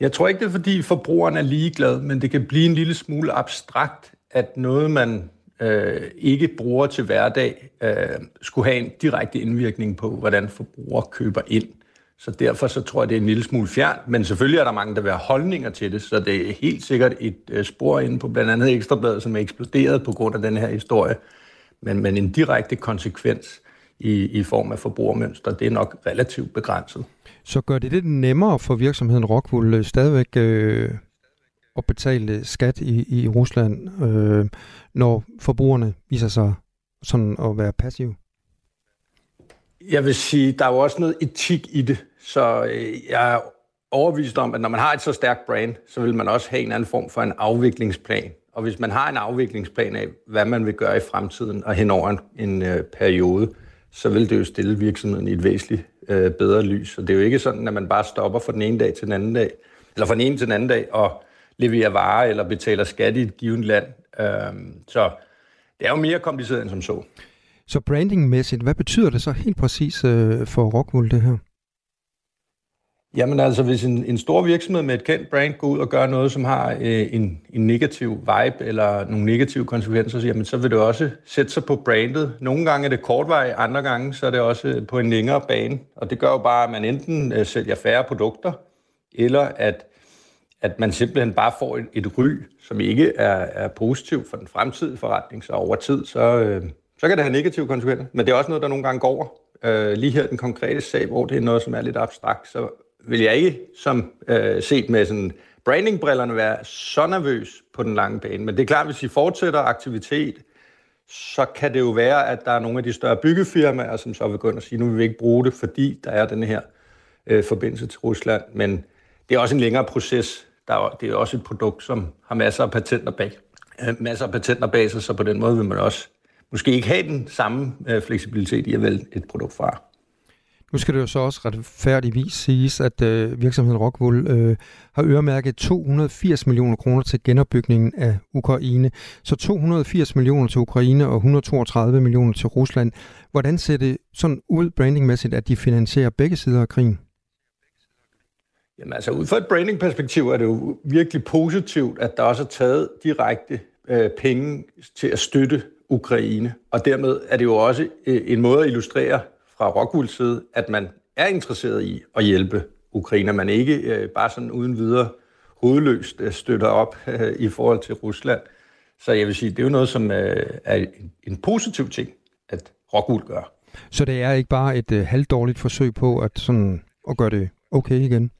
Jeg tror ikke, det er fordi forbrugeren er ligeglad, men det kan blive en lille smule abstrakt, at noget, man øh, ikke bruger til hverdag, øh, skulle have en direkte indvirkning på, hvordan forbruger køber ind. Så derfor så tror jeg, det er en lille smule fjern, men selvfølgelig er der mange, der vil have holdninger til det, så det er helt sikkert et øh, spor inde på blandt andet Ekstrabladet, som er eksploderet på grund af den her historie. Men, men en direkte konsekvens i, i form af forbrugermønster, det er nok relativt begrænset. Så gør det det nemmere for virksomheden Rockwool øh, stadigvæk øh, at betale skat i, i Rusland, øh, når forbrugerne viser sig sådan at være passive? Jeg vil sige, der er jo også noget etik i det, så øh, jeg er overbevist om, at når man har et så stærkt brand, så vil man også have en anden form for en afviklingsplan. Og hvis man har en afviklingsplan af, hvad man vil gøre i fremtiden og hen over en, en øh, periode, så vil det jo stille virksomheden i et væsentligt øh, bedre lys. Og det er jo ikke sådan, at man bare stopper fra den ene dag til den anden dag, eller fra den ene til den anden dag, og leverer varer eller betaler skat i et givet land. Øh, så det er jo mere kompliceret end som så. Så brandingmæssigt, hvad betyder det så helt præcis øh, for Rockwool det her? Jamen altså, hvis en, en stor virksomhed med et kendt brand går ud og gør noget, som har øh, en, en negativ vibe eller nogle negative konsekvenser, så, jamen, så vil det også sætte sig på brandet. Nogle gange er det vej, andre gange så er det også øh, på en længere bane. Og det gør jo bare, at man enten øh, sælger færre produkter, eller at, at man simpelthen bare får et, et ry, som ikke er, er positivt for den fremtidige forretning. Så over tid, så, øh, så kan det have negative konsekvenser. Men det er også noget, der nogle gange går over. Øh, lige her den konkrete sag, hvor det er noget, som er lidt abstrakt, så vil jeg ikke som øh, set med sådan brandingbrillerne være så nervøs på den lange bane. Men det er klart, hvis I fortsætter aktivitet, så kan det jo være, at der er nogle af de større byggefirmaer, som så vil gå ind og sige, nu vil vi ikke bruge det, fordi der er den her øh, forbindelse til Rusland. Men det er også en længere proces. Der er, det er også et produkt, som har masser af patenter bag, øh, masser af patenter bag sig, så på den måde vil man også måske ikke have den samme øh, fleksibilitet i at vælge et produkt fra. Nu skal det jo så også retfærdigvis siges, at øh, virksomheden Rockwool øh, har øremærket 280 millioner kroner til genopbygningen af Ukraine. Så 280 millioner til Ukraine og 132 millioner til Rusland. Hvordan ser det sådan ud brandingmæssigt, at de finansierer begge sider af krigen? Jamen altså, ud fra et brandingperspektiv er det jo virkelig positivt, at der også er taget direkte øh, penge til at støtte Ukraine. Og dermed er det jo også øh, en måde at illustrere fra Rockwools side, at man er interesseret i at hjælpe Ukraine. Man ikke øh, bare sådan uden videre hovedløst øh, støtter op øh, i forhold til Rusland. Så jeg vil sige, det er jo noget, som øh, er en, en positiv ting, at Rockwool gør. Så det er ikke bare et øh, halvdårligt forsøg på at, sådan, at gøre det okay igen?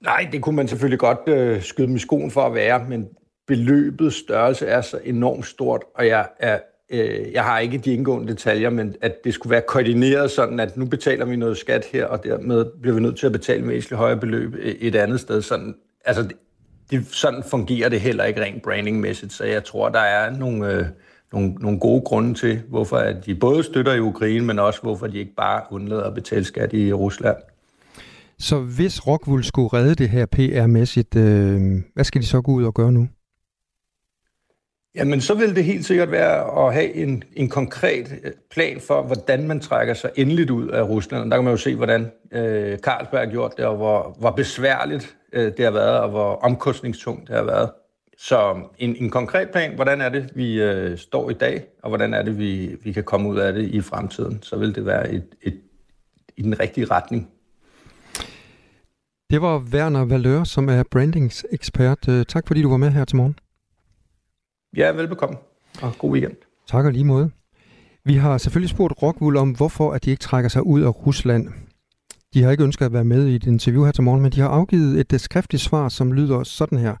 Nej, det kunne man selvfølgelig godt øh, skyde med skoen for at være, men beløbet størrelse er så enormt stort, og jeg er øh, jeg har ikke de indgående detaljer, men at det skulle være koordineret sådan, at nu betaler vi noget skat her, og dermed bliver vi nødt til at betale væsentligt højere beløb øh, et andet sted. Sådan, altså, det, det, sådan fungerer det heller ikke rent brandingmæssigt, så jeg tror, der er nogle, øh, nogle, nogle gode grunde til, hvorfor at de både støtter i Ukraine, men også hvorfor de ikke bare undlader at betale skat i Rusland. Så hvis Rockwool skulle redde det her PR-mæssigt, øh, hvad skal de så gå ud og gøre nu? Jamen, så vil det helt sikkert være at have en, en konkret øh, plan for, hvordan man trækker sig endeligt ud af Rusland. Og der kan man jo se, hvordan øh, Carlsberg har gjort det, og hvor, hvor besværligt øh, det har været, og hvor omkostningstungt det har været. Så um, en, en konkret plan, hvordan er det, vi øh, står i dag, og hvordan er det, vi, vi kan komme ud af det i fremtiden, så vil det være et, et, i den rigtige retning. Det var Werner Valør, som er brandingsekspert. Øh, tak fordi du var med her til morgen. Ja, velbekomme, og god weekend. Tak og lige måde. Vi har selvfølgelig spurgt Rockwool om, hvorfor at de ikke trækker sig ud af Rusland. De har ikke ønsket at være med i et interview her til morgen, men de har afgivet et øh, skriftligt svar, som lyder sådan her.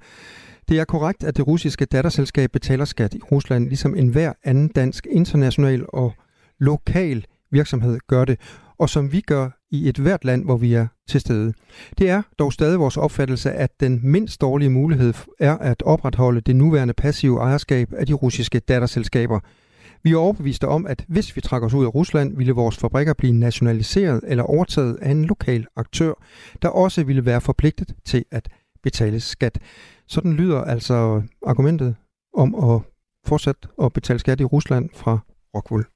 Det er korrekt, at det russiske datterselskab betaler skat i Rusland, ligesom enhver anden dansk international og lokal virksomhed gør det, og som vi gør i et hvert land, hvor vi er til stede. Det er dog stadig vores opfattelse, at den mindst dårlige mulighed er at opretholde det nuværende passive ejerskab af de russiske datterselskaber. Vi er overbeviste om, at hvis vi trækker os ud af Rusland, ville vores fabrikker blive nationaliseret eller overtaget af en lokal aktør, der også ville være forpligtet til at betale skat. Sådan lyder altså argumentet om at fortsætte at betale skat i Rusland fra Rockwool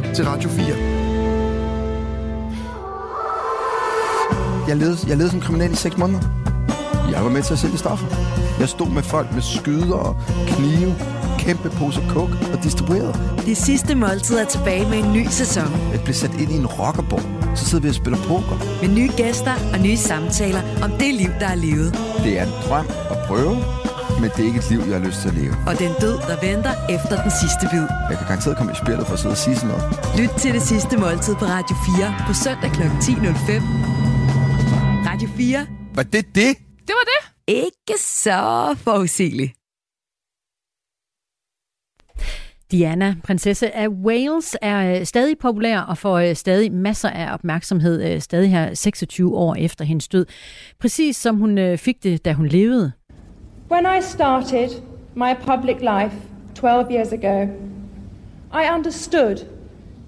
lytter til Radio 4. Jeg levede, jeg levede som kriminel i 6 måneder. Jeg var med til at sælge stoffer. Jeg stod med folk med skyder og knive, kæmpe poser coke og distribuerede. Det sidste måltid er tilbage med en ny sæson. Jeg blev sat ind i en rockerborg. Så sidder vi og spiller poker. Med nye gæster og nye samtaler om det liv, der er levet. Det er en drøm at prøve men det er ikke et liv, jeg har lyst til at leve. Og den død, der venter efter den sidste bid. Jeg kan garanteret komme i spillet for at sidde og sige sådan noget. Lyt til det sidste måltid på Radio 4 på søndag kl. 10.05. Radio 4. Var det det? Det var det. Ikke så forudsigeligt. Diana, prinsesse af Wales, er øh, stadig populær og får øh, stadig masser af opmærksomhed, øh, stadig her 26 år efter hendes død. Præcis som hun fik det, da hun levede. When I started my public life 12 years ago, I understood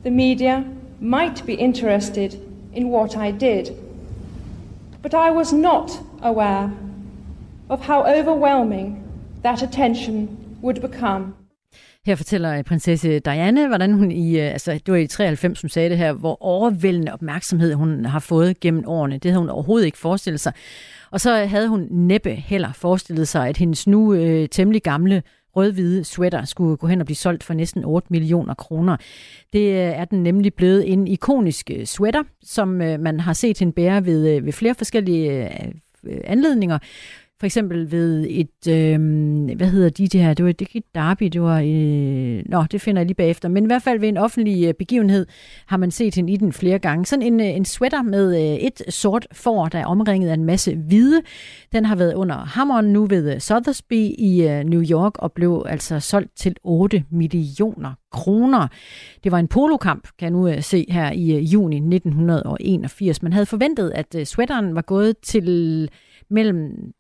the media might be interested in what I did, but I was not aware of how overwhelming that attention would become. Her fortæller øh, prinsesse Diana, hvordan hun i, øh, altså det var i 93, hun sagde det her, hvor overvældende opmærksomhed hun har fået gennem årene. Det havde hun overhovedet ikke forestillet sig. Og så havde hun næppe heller forestillet sig, at hendes nu øh, temmelig gamle rødhvide sweater skulle gå hen og blive solgt for næsten 8 millioner kroner. Det øh, er den nemlig blevet en ikonisk øh, sweater, som øh, man har set hende bære ved, ved flere forskellige anledninger. For eksempel ved et, øh, hvad hedder de det her, det var det et Derby, det var, øh, nå, det finder jeg lige bagefter, men i hvert fald ved en offentlig øh, begivenhed har man set hende i den flere gange. Sådan en, øh, en sweater med øh, et sort får, der er omringet af en masse hvide. Den har været under hammeren nu ved øh, Sothersby i øh, New York og blev altså solgt til 8 millioner kroner. Det var en polokamp, kan jeg nu se her i juni 1981. Man havde forventet, at sweateren var gået til mellem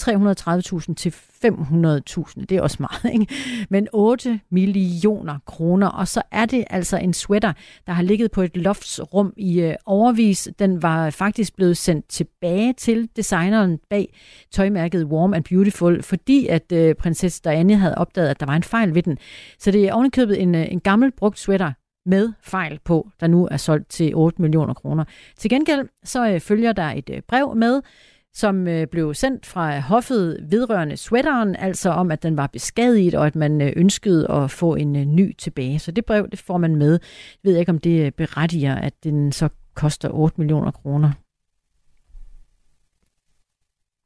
330.000 til 500.000. Det er også meget, ikke? Men 8 millioner kroner. Og så er det altså en sweater, der har ligget på et loftsrum i øh, overvis. Den var faktisk blevet sendt tilbage til designeren bag tøjmærket Warm and Beautiful, fordi at øh, prinsesse Diana havde opdaget, at der var en fejl ved den. Så det er ovenikøbet en, øh, en gammel brugt sweater, med fejl på, der nu er solgt til 8 millioner kroner. Til gengæld så øh, følger der et øh, brev med, som øh, blev sendt fra hoffet vedrørende sweateren, altså om, at den var beskadiget, og at man øh, ønskede at få en øh, ny tilbage. Så det brev, det får man med. Jeg ved ikke, om det berettiger, at den så koster 8 millioner kroner.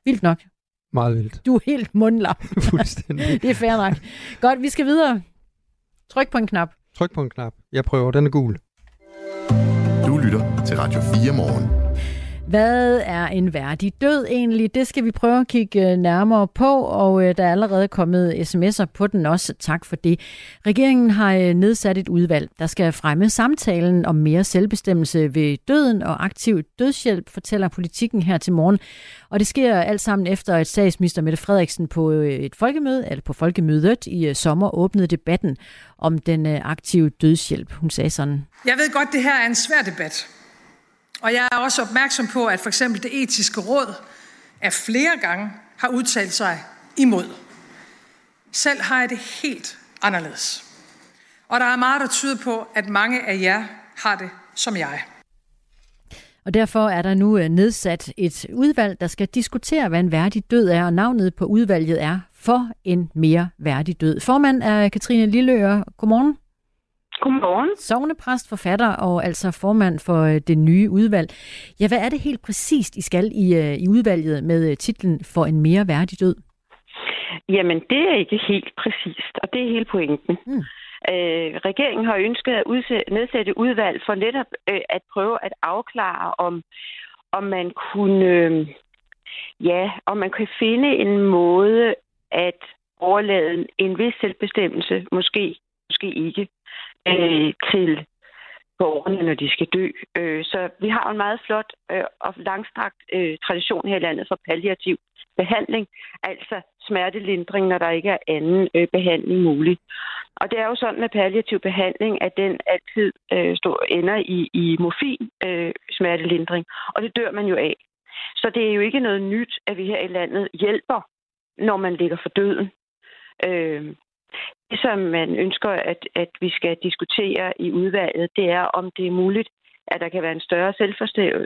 Vildt nok. Meget vildt. Du er helt mundlam. Fuldstændig. det er fair nok. Godt, vi skal videre. Tryk på en knap. Tryk på en knap. Jeg prøver, den er gul. Du lytter til Radio 4 morgen. Hvad er en værdig død egentlig? Det skal vi prøve at kigge øh, nærmere på, og øh, der er allerede kommet sms'er på den også. Tak for det. Regeringen har øh, nedsat et udvalg, der skal fremme samtalen om mere selvbestemmelse ved døden og aktiv dødshjælp, fortæller politikken her til morgen. Og det sker alt sammen efter, at statsminister Mette Frederiksen på et folkemøde, eller på folkemødet i sommer, åbnede debatten om den aktive dødshjælp. Hun sagde sådan. Jeg ved godt, det her er en svær debat. Og jeg er også opmærksom på, at for eksempel det etiske råd af flere gange har udtalt sig imod. Selv har jeg det helt anderledes. Og der er meget, der tyder på, at mange af jer har det som jeg. Og derfor er der nu øh, nedsat et udvalg, der skal diskutere, hvad en værdig død er, og navnet på udvalget er For en mere værdig død. Formand er Katrine Lilleøre. Godmorgen. Godmorgen. Sovnepræst, forfatter og altså formand for øh, det nye udvalg. Ja, hvad er det helt præcist, I skal i, øh, i udvalget med øh, titlen For en mere værdig død? Jamen, det er ikke helt præcist, og det er hele pointen. Hmm. Øh, regeringen har ønsket at udsætte, nedsætte udvalg for netop øh, at prøve at afklare, om, om man kunne, øh, ja, om man kan finde en måde at overlade en vis selvbestemmelse, måske, måske ikke, øh, til borgerne, når de skal dø. Øh, så vi har en meget flot øh, og langstrakt øh, tradition her i landet for palliativ behandling, altså smertelindring, når der ikke er anden øh, behandling mulig. Og det er jo sådan med palliativ behandling, at den altid øh, står, ender i, i morfin øh, smertelindring, og det dør man jo af. Så det er jo ikke noget nyt, at vi her i landet hjælper, når man ligger for døden. Øh, det, som man ønsker, at, at vi skal diskutere i udvalget, det er, om det er muligt, at der kan være en større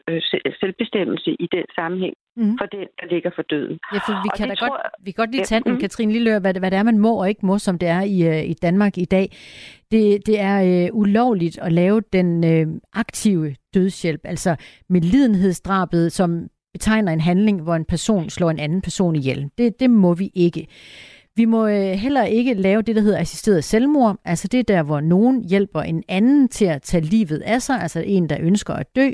øh, selvbestemmelse i den sammenhæng mm. for den, der ligger for døden. Ja, for vi kan da tror, godt, vi kan godt lige tage den, mm. Katrine Lillør, hvad, hvad det er, man må og ikke må, som det er i, øh, i Danmark i dag. Det, det er øh, ulovligt at lave den øh, aktive dødshjælp, altså med lidenhedsdrabet, som betegner en handling, hvor en person slår en anden person ihjel. Det, det må vi ikke. Vi må øh, heller ikke lave det, der hedder assisteret selvmord. Altså det er der, hvor nogen hjælper en anden til at tage livet af sig, altså en, der ønsker at dø,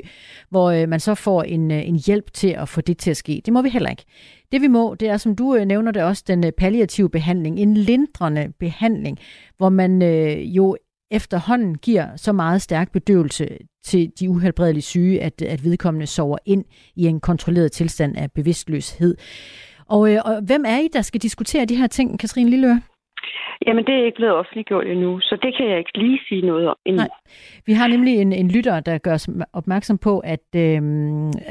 hvor øh, man så får en, øh, en hjælp til at få det til at ske. Det må vi heller ikke. Det vi må, det er, som du nævner det også, den palliative behandling, en lindrende behandling, hvor man jo efterhånden giver så meget stærk bedøvelse til de uhelbredelige syge, at, at vedkommende sover ind i en kontrolleret tilstand af bevidstløshed. Og, øh, og hvem er I, der skal diskutere de her ting, Katrine Lilleør? Jamen, det er ikke blevet offentliggjort endnu, så det kan jeg ikke lige sige noget om endnu. Nej. Vi har nemlig en, en lytter, der gør os opmærksom på, at, øh,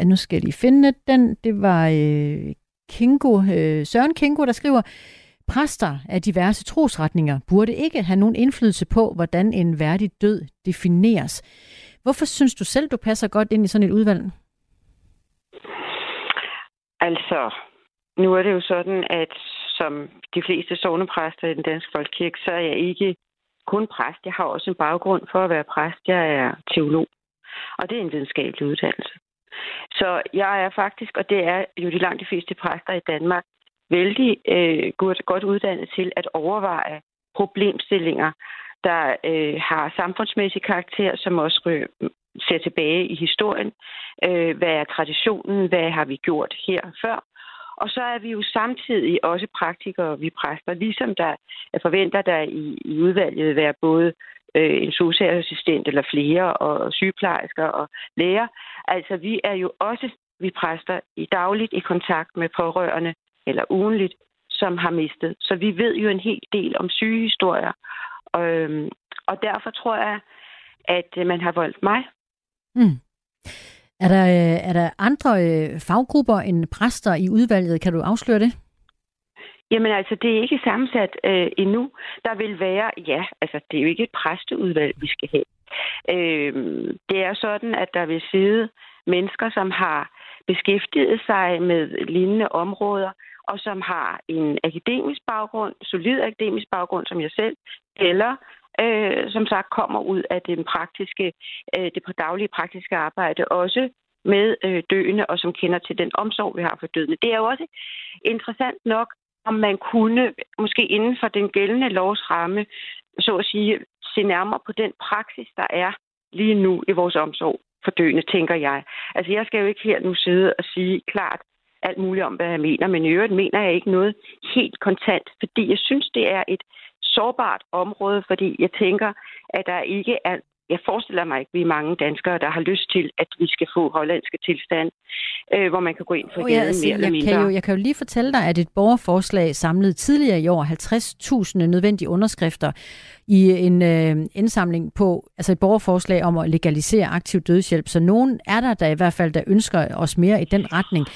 at nu skal jeg lige finde den. Det var øh, Kingo, øh, Søren Kingo, der skriver, Præster af diverse trosretninger burde ikke have nogen indflydelse på, hvordan en værdig død defineres. Hvorfor synes du selv, du passer godt ind i sådan et udvalg? Altså, nu er det jo sådan, at som de fleste sovnepræster i den danske folkekirke, så er jeg ikke kun præst. Jeg har også en baggrund for at være præst. Jeg er teolog, og det er en videnskabelig uddannelse. Så jeg er faktisk, og det er jo de langt de fleste præster i Danmark, vældig øh, godt, godt uddannet til at overveje problemstillinger, der øh, har samfundsmæssig karakter, som også øh, ser tilbage i historien. Øh, hvad er traditionen? Hvad har vi gjort her før? Og så er vi jo samtidig også praktikere, vi præster, ligesom der jeg forventer, der i, i udvalget vil være både øh, en socialassistent eller flere, og sygeplejersker og læger. Altså, vi er jo også, vi præster, i dagligt i kontakt med pårørende, eller ugenligt, som har mistet. Så vi ved jo en hel del om sygehistorier. Og, øhm, og derfor tror jeg, at øh, man har voldt mig. Mm. Er der, øh, er der andre øh, faggrupper end præster i udvalget? Kan du afsløre det? Jamen altså, det er ikke sammensat øh, endnu. Der vil være, ja, altså det er jo ikke et præsteudvalg, vi skal have. Øh, det er sådan, at der vil sidde mennesker, som har beskæftiget sig med lignende områder, og som har en akademisk baggrund, solid akademisk baggrund som jeg selv, eller øh, som sagt kommer ud af den praktiske, øh, det på daglige praktiske arbejde, også med øh, døende, og som kender til den omsorg, vi har for døende. Det er jo også interessant nok, om man kunne, måske inden for den gældende lovs ramme, så at sige, se nærmere på den praksis, der er lige nu i vores omsorg for døende, tænker jeg. Altså, jeg skal jo ikke her nu sidde og sige klart alt muligt om, hvad jeg mener, men i øvrigt mener jeg ikke noget helt kontant, fordi jeg synes, det er et sårbart område, fordi jeg tænker, at der ikke er jeg forestiller mig ikke, at vi er mange danskere, der har lyst til, at vi skal få hollandske tilstand, øh, hvor man kan gå ind for oh, ja, altså, mere eller mindre. Kan jo, jeg kan jo lige fortælle dig, at et borgerforslag samlede tidligere i år 50.000 nødvendige underskrifter i en øh, indsamling på, altså et borgerforslag om at legalisere aktiv dødshjælp. Så nogen er der, der i hvert fald, der ønsker os mere i den retning.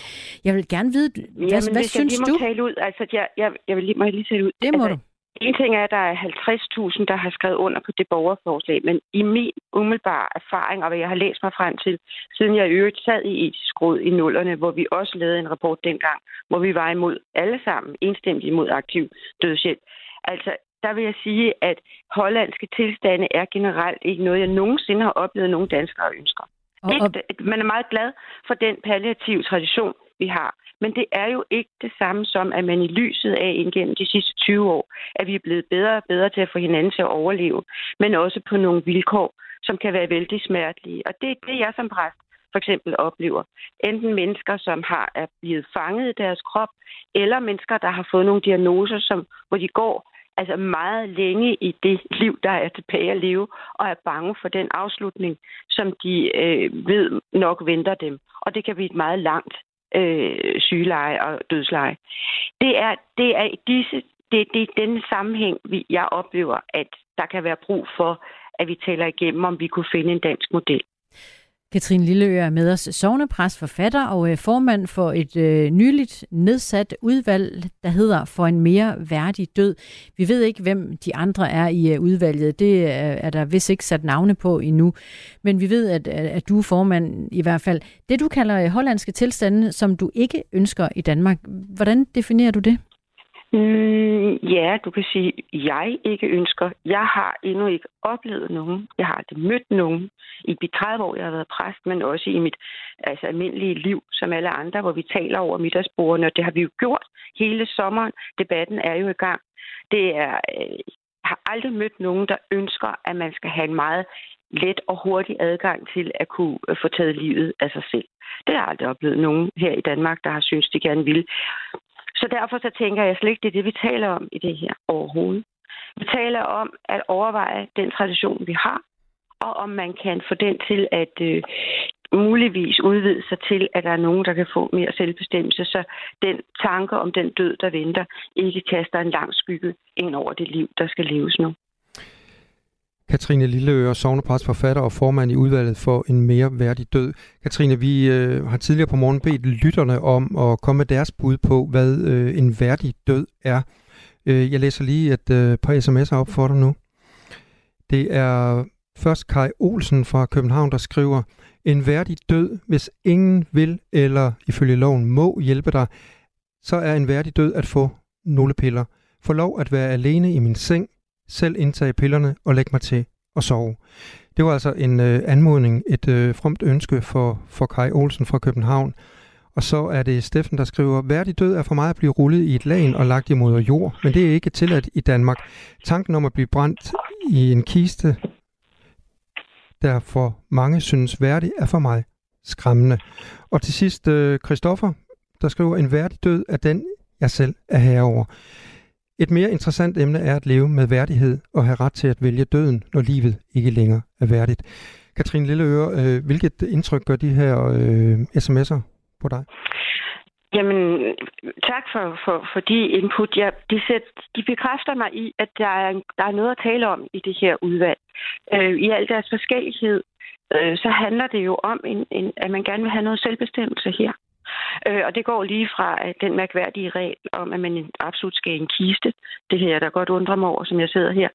Jeg vil gerne vide, hvad, Jamen, hvad synes jeg du? Tale ud, altså, jeg, jeg, jeg vil lige, må jeg lige tale ud. Det må altså, du. En ting er, at der er 50.000, der har skrevet under på det borgerforslag, men i min umiddelbare erfaring, og hvad jeg har læst mig frem til, siden jeg i øvrigt sad i etisk råd i nullerne, hvor vi også lavede en rapport dengang, hvor vi var imod alle sammen, enstemmigt imod aktiv dødshjælp. Altså, der vil jeg sige, at hollandske tilstande er generelt ikke noget, jeg nogensinde har oplevet, nogen danskere ønsker. Og, og... Man er meget glad for den palliative tradition, vi har. Men det er jo ikke det samme som, at man i lyset af igennem de sidste 20 år, at vi er blevet bedre og bedre til at få hinanden til at overleve, men også på nogle vilkår, som kan være vældig smertelige. Og det er det, jeg som præst for eksempel oplever. Enten mennesker, som har er blevet fanget i deres krop, eller mennesker, der har fået nogle diagnoser, som, hvor de går altså meget længe i det liv, der er tilbage at leve, og er bange for den afslutning, som de øh, ved nok venter dem. Og det kan blive et meget langt øh, sygeleje og dødsleje. Det er, det er disse det, det er den sammenhæng, vi, jeg oplever, at der kan være brug for, at vi taler igennem, om vi kunne finde en dansk model. Katrine Lilleø er med os, sovnepræst, forfatter og øh, formand for et øh, nyligt nedsat udvalg, der hedder For en mere værdig død. Vi ved ikke, hvem de andre er i øh, udvalget. Det er, er der vist ikke sat navne på endnu. Men vi ved, at, at du er formand i hvert fald. Det, du kalder øh, hollandske tilstande, som du ikke ønsker i Danmark, hvordan definerer du det? Mm, ja, du kan sige, at jeg ikke ønsker. Jeg har endnu ikke oplevet nogen. Jeg har aldrig mødt nogen i de 30 år, jeg har været præst, men også i mit altså, almindelige liv, som alle andre, hvor vi taler over middagsbordene, og det har vi jo gjort hele sommeren. Debatten er jo i gang. Det er, øh, jeg har aldrig mødt nogen, der ønsker, at man skal have en meget let og hurtig adgang til at kunne øh, få taget livet af sig selv. Det har jeg aldrig oplevet nogen her i Danmark, der har syntes, de gerne vil. Så derfor så tænker jeg slet ikke, det er det, vi taler om i det her overhovedet. Vi taler om at overveje den tradition, vi har, og om man kan få den til at øh, muligvis udvide sig til, at der er nogen, der kan få mere selvbestemmelse, så den tanke om den død, der venter, ikke kaster en lang skygge ind over det liv, der skal leves nu. Katrine Lilleøre, sovnepræst, forfatter og formand i udvalget for en mere værdig død. Katrine, vi øh, har tidligere på morgen bedt lytterne om at komme med deres bud på, hvad øh, en værdig død er. Øh, jeg læser lige et øh, par sms'er op for dig nu. Det er først Kai Olsen fra København, der skriver, en værdig død, hvis ingen vil eller ifølge loven må hjælpe dig, så er en værdig død at få nogle piller. Få lov at være alene i min seng, selv indtage pillerne og lægge mig til at sove. Det var altså en øh, anmodning, et øh, fromt ønske for, for Kai Olsen fra København. Og så er det Steffen, der skriver, værdig død er for mig at blive rullet i et lagen og lagt i moder jord, men det er ikke tilladt i Danmark. Tanken om at blive brændt i en kiste, der for mange synes værdig, er for mig skræmmende. Og til sidst, øh, Christoffer, der skriver, en værdig død er den, jeg selv er herover. Et mere interessant emne er at leve med værdighed og have ret til at vælge døden, når livet ikke længere er værdigt. Katrine Lilleøre, øh, hvilket indtryk gør de her øh, sms'er på dig? Jamen, tak for, for, for de input. Ja, de, sæt, de bekræfter mig i, at der er, der er noget at tale om i det her udvalg. Øh, I al deres forskellighed, øh, så handler det jo om, en, en, at man gerne vil have noget selvbestemmelse her. Øh, og det går lige fra at den mærkværdige regel om, at man absolut skal i en kiste. Det her, der godt undrer mig over, som jeg sidder her.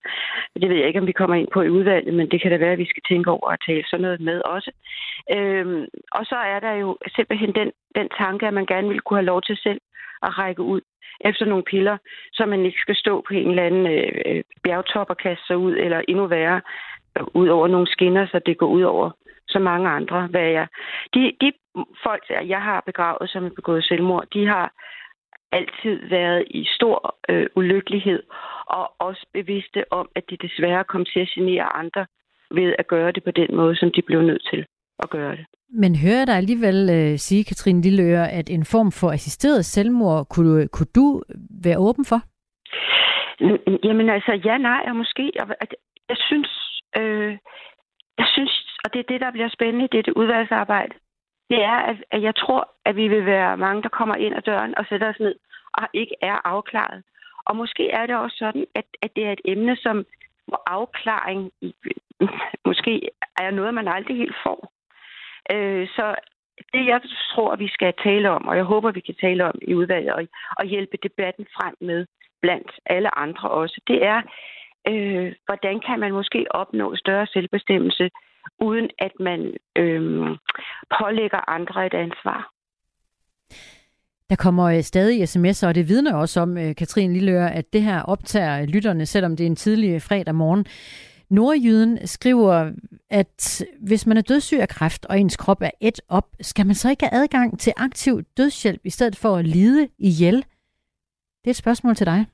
Det ved jeg ikke, om vi kommer ind på i udvalget, men det kan da være, at vi skal tænke over at tale sådan noget med også. Øh, og så er der jo simpelthen den, den tanke, at man gerne vil kunne have lov til selv at række ud efter nogle piller, så man ikke skal stå på en eller anden øh, øh bjergtop og kaste sig ud, eller endnu værre, øh, ud over nogle skinner, så det går ud over så mange andre. Hvad jeg. De, de folk, jeg har begravet, som er begået selvmord, de har altid været i stor øh, ulykkelighed, og også bevidste om, at de desværre kom til at genere andre ved at gøre det på den måde, som de blev nødt til at gøre det. Men hører dig alligevel øh, sige, Katrine Lilleøre, at en form for assisteret selvmord, kunne, kunne du være åben for? Jamen altså, ja, nej, og måske. Jeg, jeg synes, øh, jeg synes, og det er det, der bliver spændende i dette udvalgsarbejde, det er, at, at jeg tror, at vi vil være mange, der kommer ind ad døren og sætter os ned og ikke er afklaret. Og måske er det også sådan, at, at det er et emne, som afklaring måske er noget, man aldrig helt får. Øh, så det, jeg tror, vi skal tale om, og jeg håber, vi kan tale om i udvalget og, og hjælpe debatten frem med blandt alle andre også, det er, øh, hvordan kan man måske opnå større selvbestemmelse, uden at man øh, pålægger andre et ansvar. Der kommer øh, stadig sms'er, og det vidner også om, øh, Katrine Lilleøre, at det her optager lytterne, selvom det er en tidlig fredag morgen. Nordjyden skriver, at hvis man er dødssyg af kræft, og ens krop er et op, skal man så ikke have adgang til aktiv dødshjælp, i stedet for at lide ihjel? Det er et spørgsmål til dig.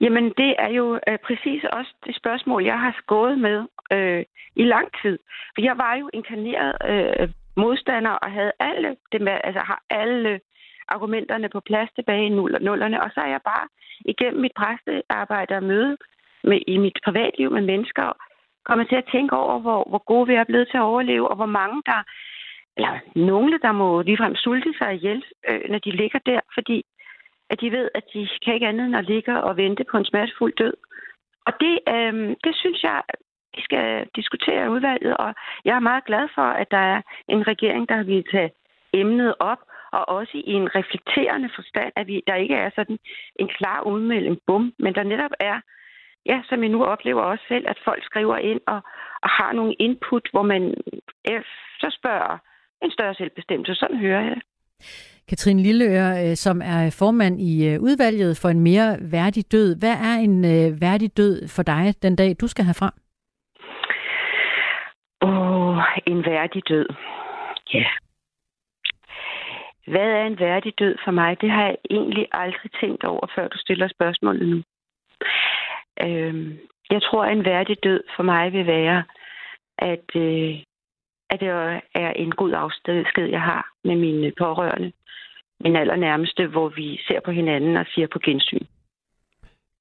Jamen, det er jo øh, præcis også det spørgsmål, jeg har gået med øh, i lang tid. For jeg var jo inkarneret øh, modstander og havde alle, det med, altså, har alle argumenterne på plads tilbage i nullerne. Og så er jeg bare igennem mit præstearbejde og møde med, i mit privatliv med mennesker kommet til at tænke over, hvor, hvor gode vi er blevet til at overleve, og hvor mange der, eller nogle, der må ligefrem sulte sig ihjel, øh, når de ligger der, fordi at de ved, at de kan ikke andet end at ligge og vente på en smertefuld død. Og det, øh, det synes jeg, vi skal diskutere i udvalget, og jeg er meget glad for, at der er en regering, der vil tage emnet op, og også i en reflekterende forstand, at vi, der ikke er sådan en klar udmelding, bum, men der netop er, ja, som jeg nu oplever også selv, at folk skriver ind og, og har nogle input, hvor man så spørger en større selvbestemmelse. Sådan hører jeg det. Katrine Lilleøre, øh, som er formand i øh, udvalget for en mere værdig død. Hvad er en øh, værdig død for dig den dag, du skal herfra? Åh, oh, en værdig død. Ja. Hvad er en værdig død for mig? Det har jeg egentlig aldrig tænkt over, før du stiller spørgsmålet nu. Øhm, jeg tror, at en værdig død for mig vil være, at, øh, at det er en god afsked, jeg har med mine pårørende min allernærmeste, hvor vi ser på hinanden og siger på gensyn.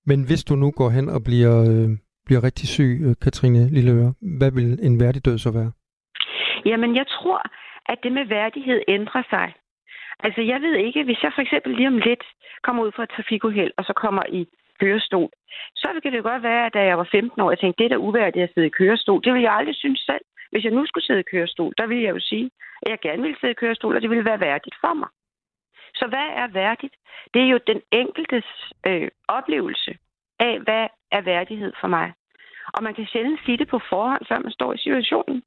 Men hvis du nu går hen og bliver, øh, bliver rigtig syg, øh, Katrine Lilleøre, hvad vil en værdig død så være? Jamen, jeg tror, at det med værdighed ændrer sig. Altså, jeg ved ikke, hvis jeg for eksempel lige om lidt kommer ud fra et trafikuheld, og så kommer i kørestol, så kan det godt være, at da jeg var 15 år, jeg tænkte, det er da uværdigt at sidde i kørestol. Det ville jeg aldrig synes selv. Hvis jeg nu skulle sidde i kørestol, der ville jeg jo sige, at jeg gerne ville sidde i kørestol, og det ville være værdigt for mig. Så hvad er værdigt? Det er jo den enkeltes øh, oplevelse af, hvad er værdighed for mig. Og man kan sjældent sige det på forhånd, før man står i situationen.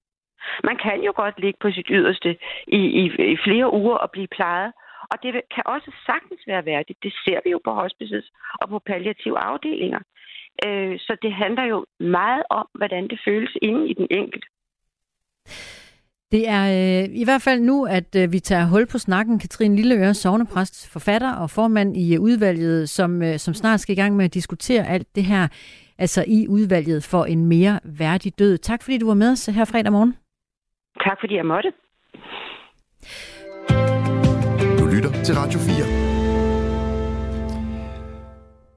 Man kan jo godt ligge på sit yderste i, i, i flere uger og blive plejet. Og det kan også sagtens være værdigt. Det ser vi jo på hospices og på palliative afdelinger. Øh, så det handler jo meget om, hvordan det føles inde i den enkelte. Det er øh, i hvert fald nu, at øh, vi tager hul på snakken. Katrine Lilleøre, sovnepræst, forfatter og formand i øh, udvalget, som, øh, som snart skal i gang med at diskutere alt det her, altså i udvalget for en mere værdig død. Tak fordi du var med os her fredag morgen. Tak fordi jeg måtte. Du lytter til Radio 4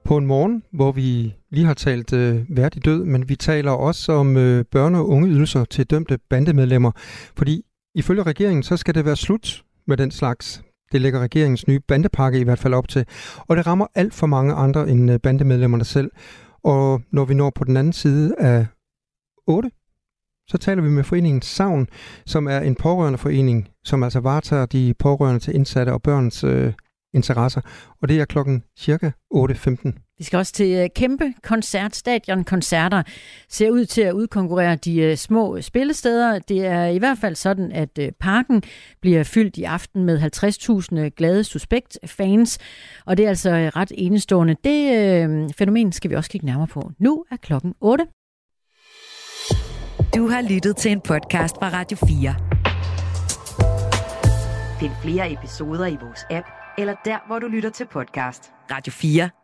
på en morgen, hvor vi lige har talt øh, værdig død, men vi taler også om øh, børne- og ungeydelser til dømte bandemedlemmer. Fordi ifølge regeringen, så skal det være slut med den slags. Det lægger regeringens nye bandepakke i hvert fald op til. Og det rammer alt for mange andre end øh, bandemedlemmerne selv. Og når vi når på den anden side af 8, så taler vi med foreningen Savn, som er en pårørende forening, som altså varetager de pårørende til indsatte og børns øh, interesser. Og det er klokken cirka 8.15. Vi skal også til øh, kæmpe koncert, stadionkoncerter. Ser ud til at udkonkurrere de øh, små spillesteder. Det er i hvert fald sådan, at øh, parken bliver fyldt i aften med 50.000 glade suspekt-fans. Og det er altså ret enestående. Det øh, fænomen skal vi også kigge nærmere på. Nu er klokken 8. Du har lyttet til en podcast fra Radio 4. Find flere episoder i vores app, eller der, hvor du lytter til podcast. Radio 4.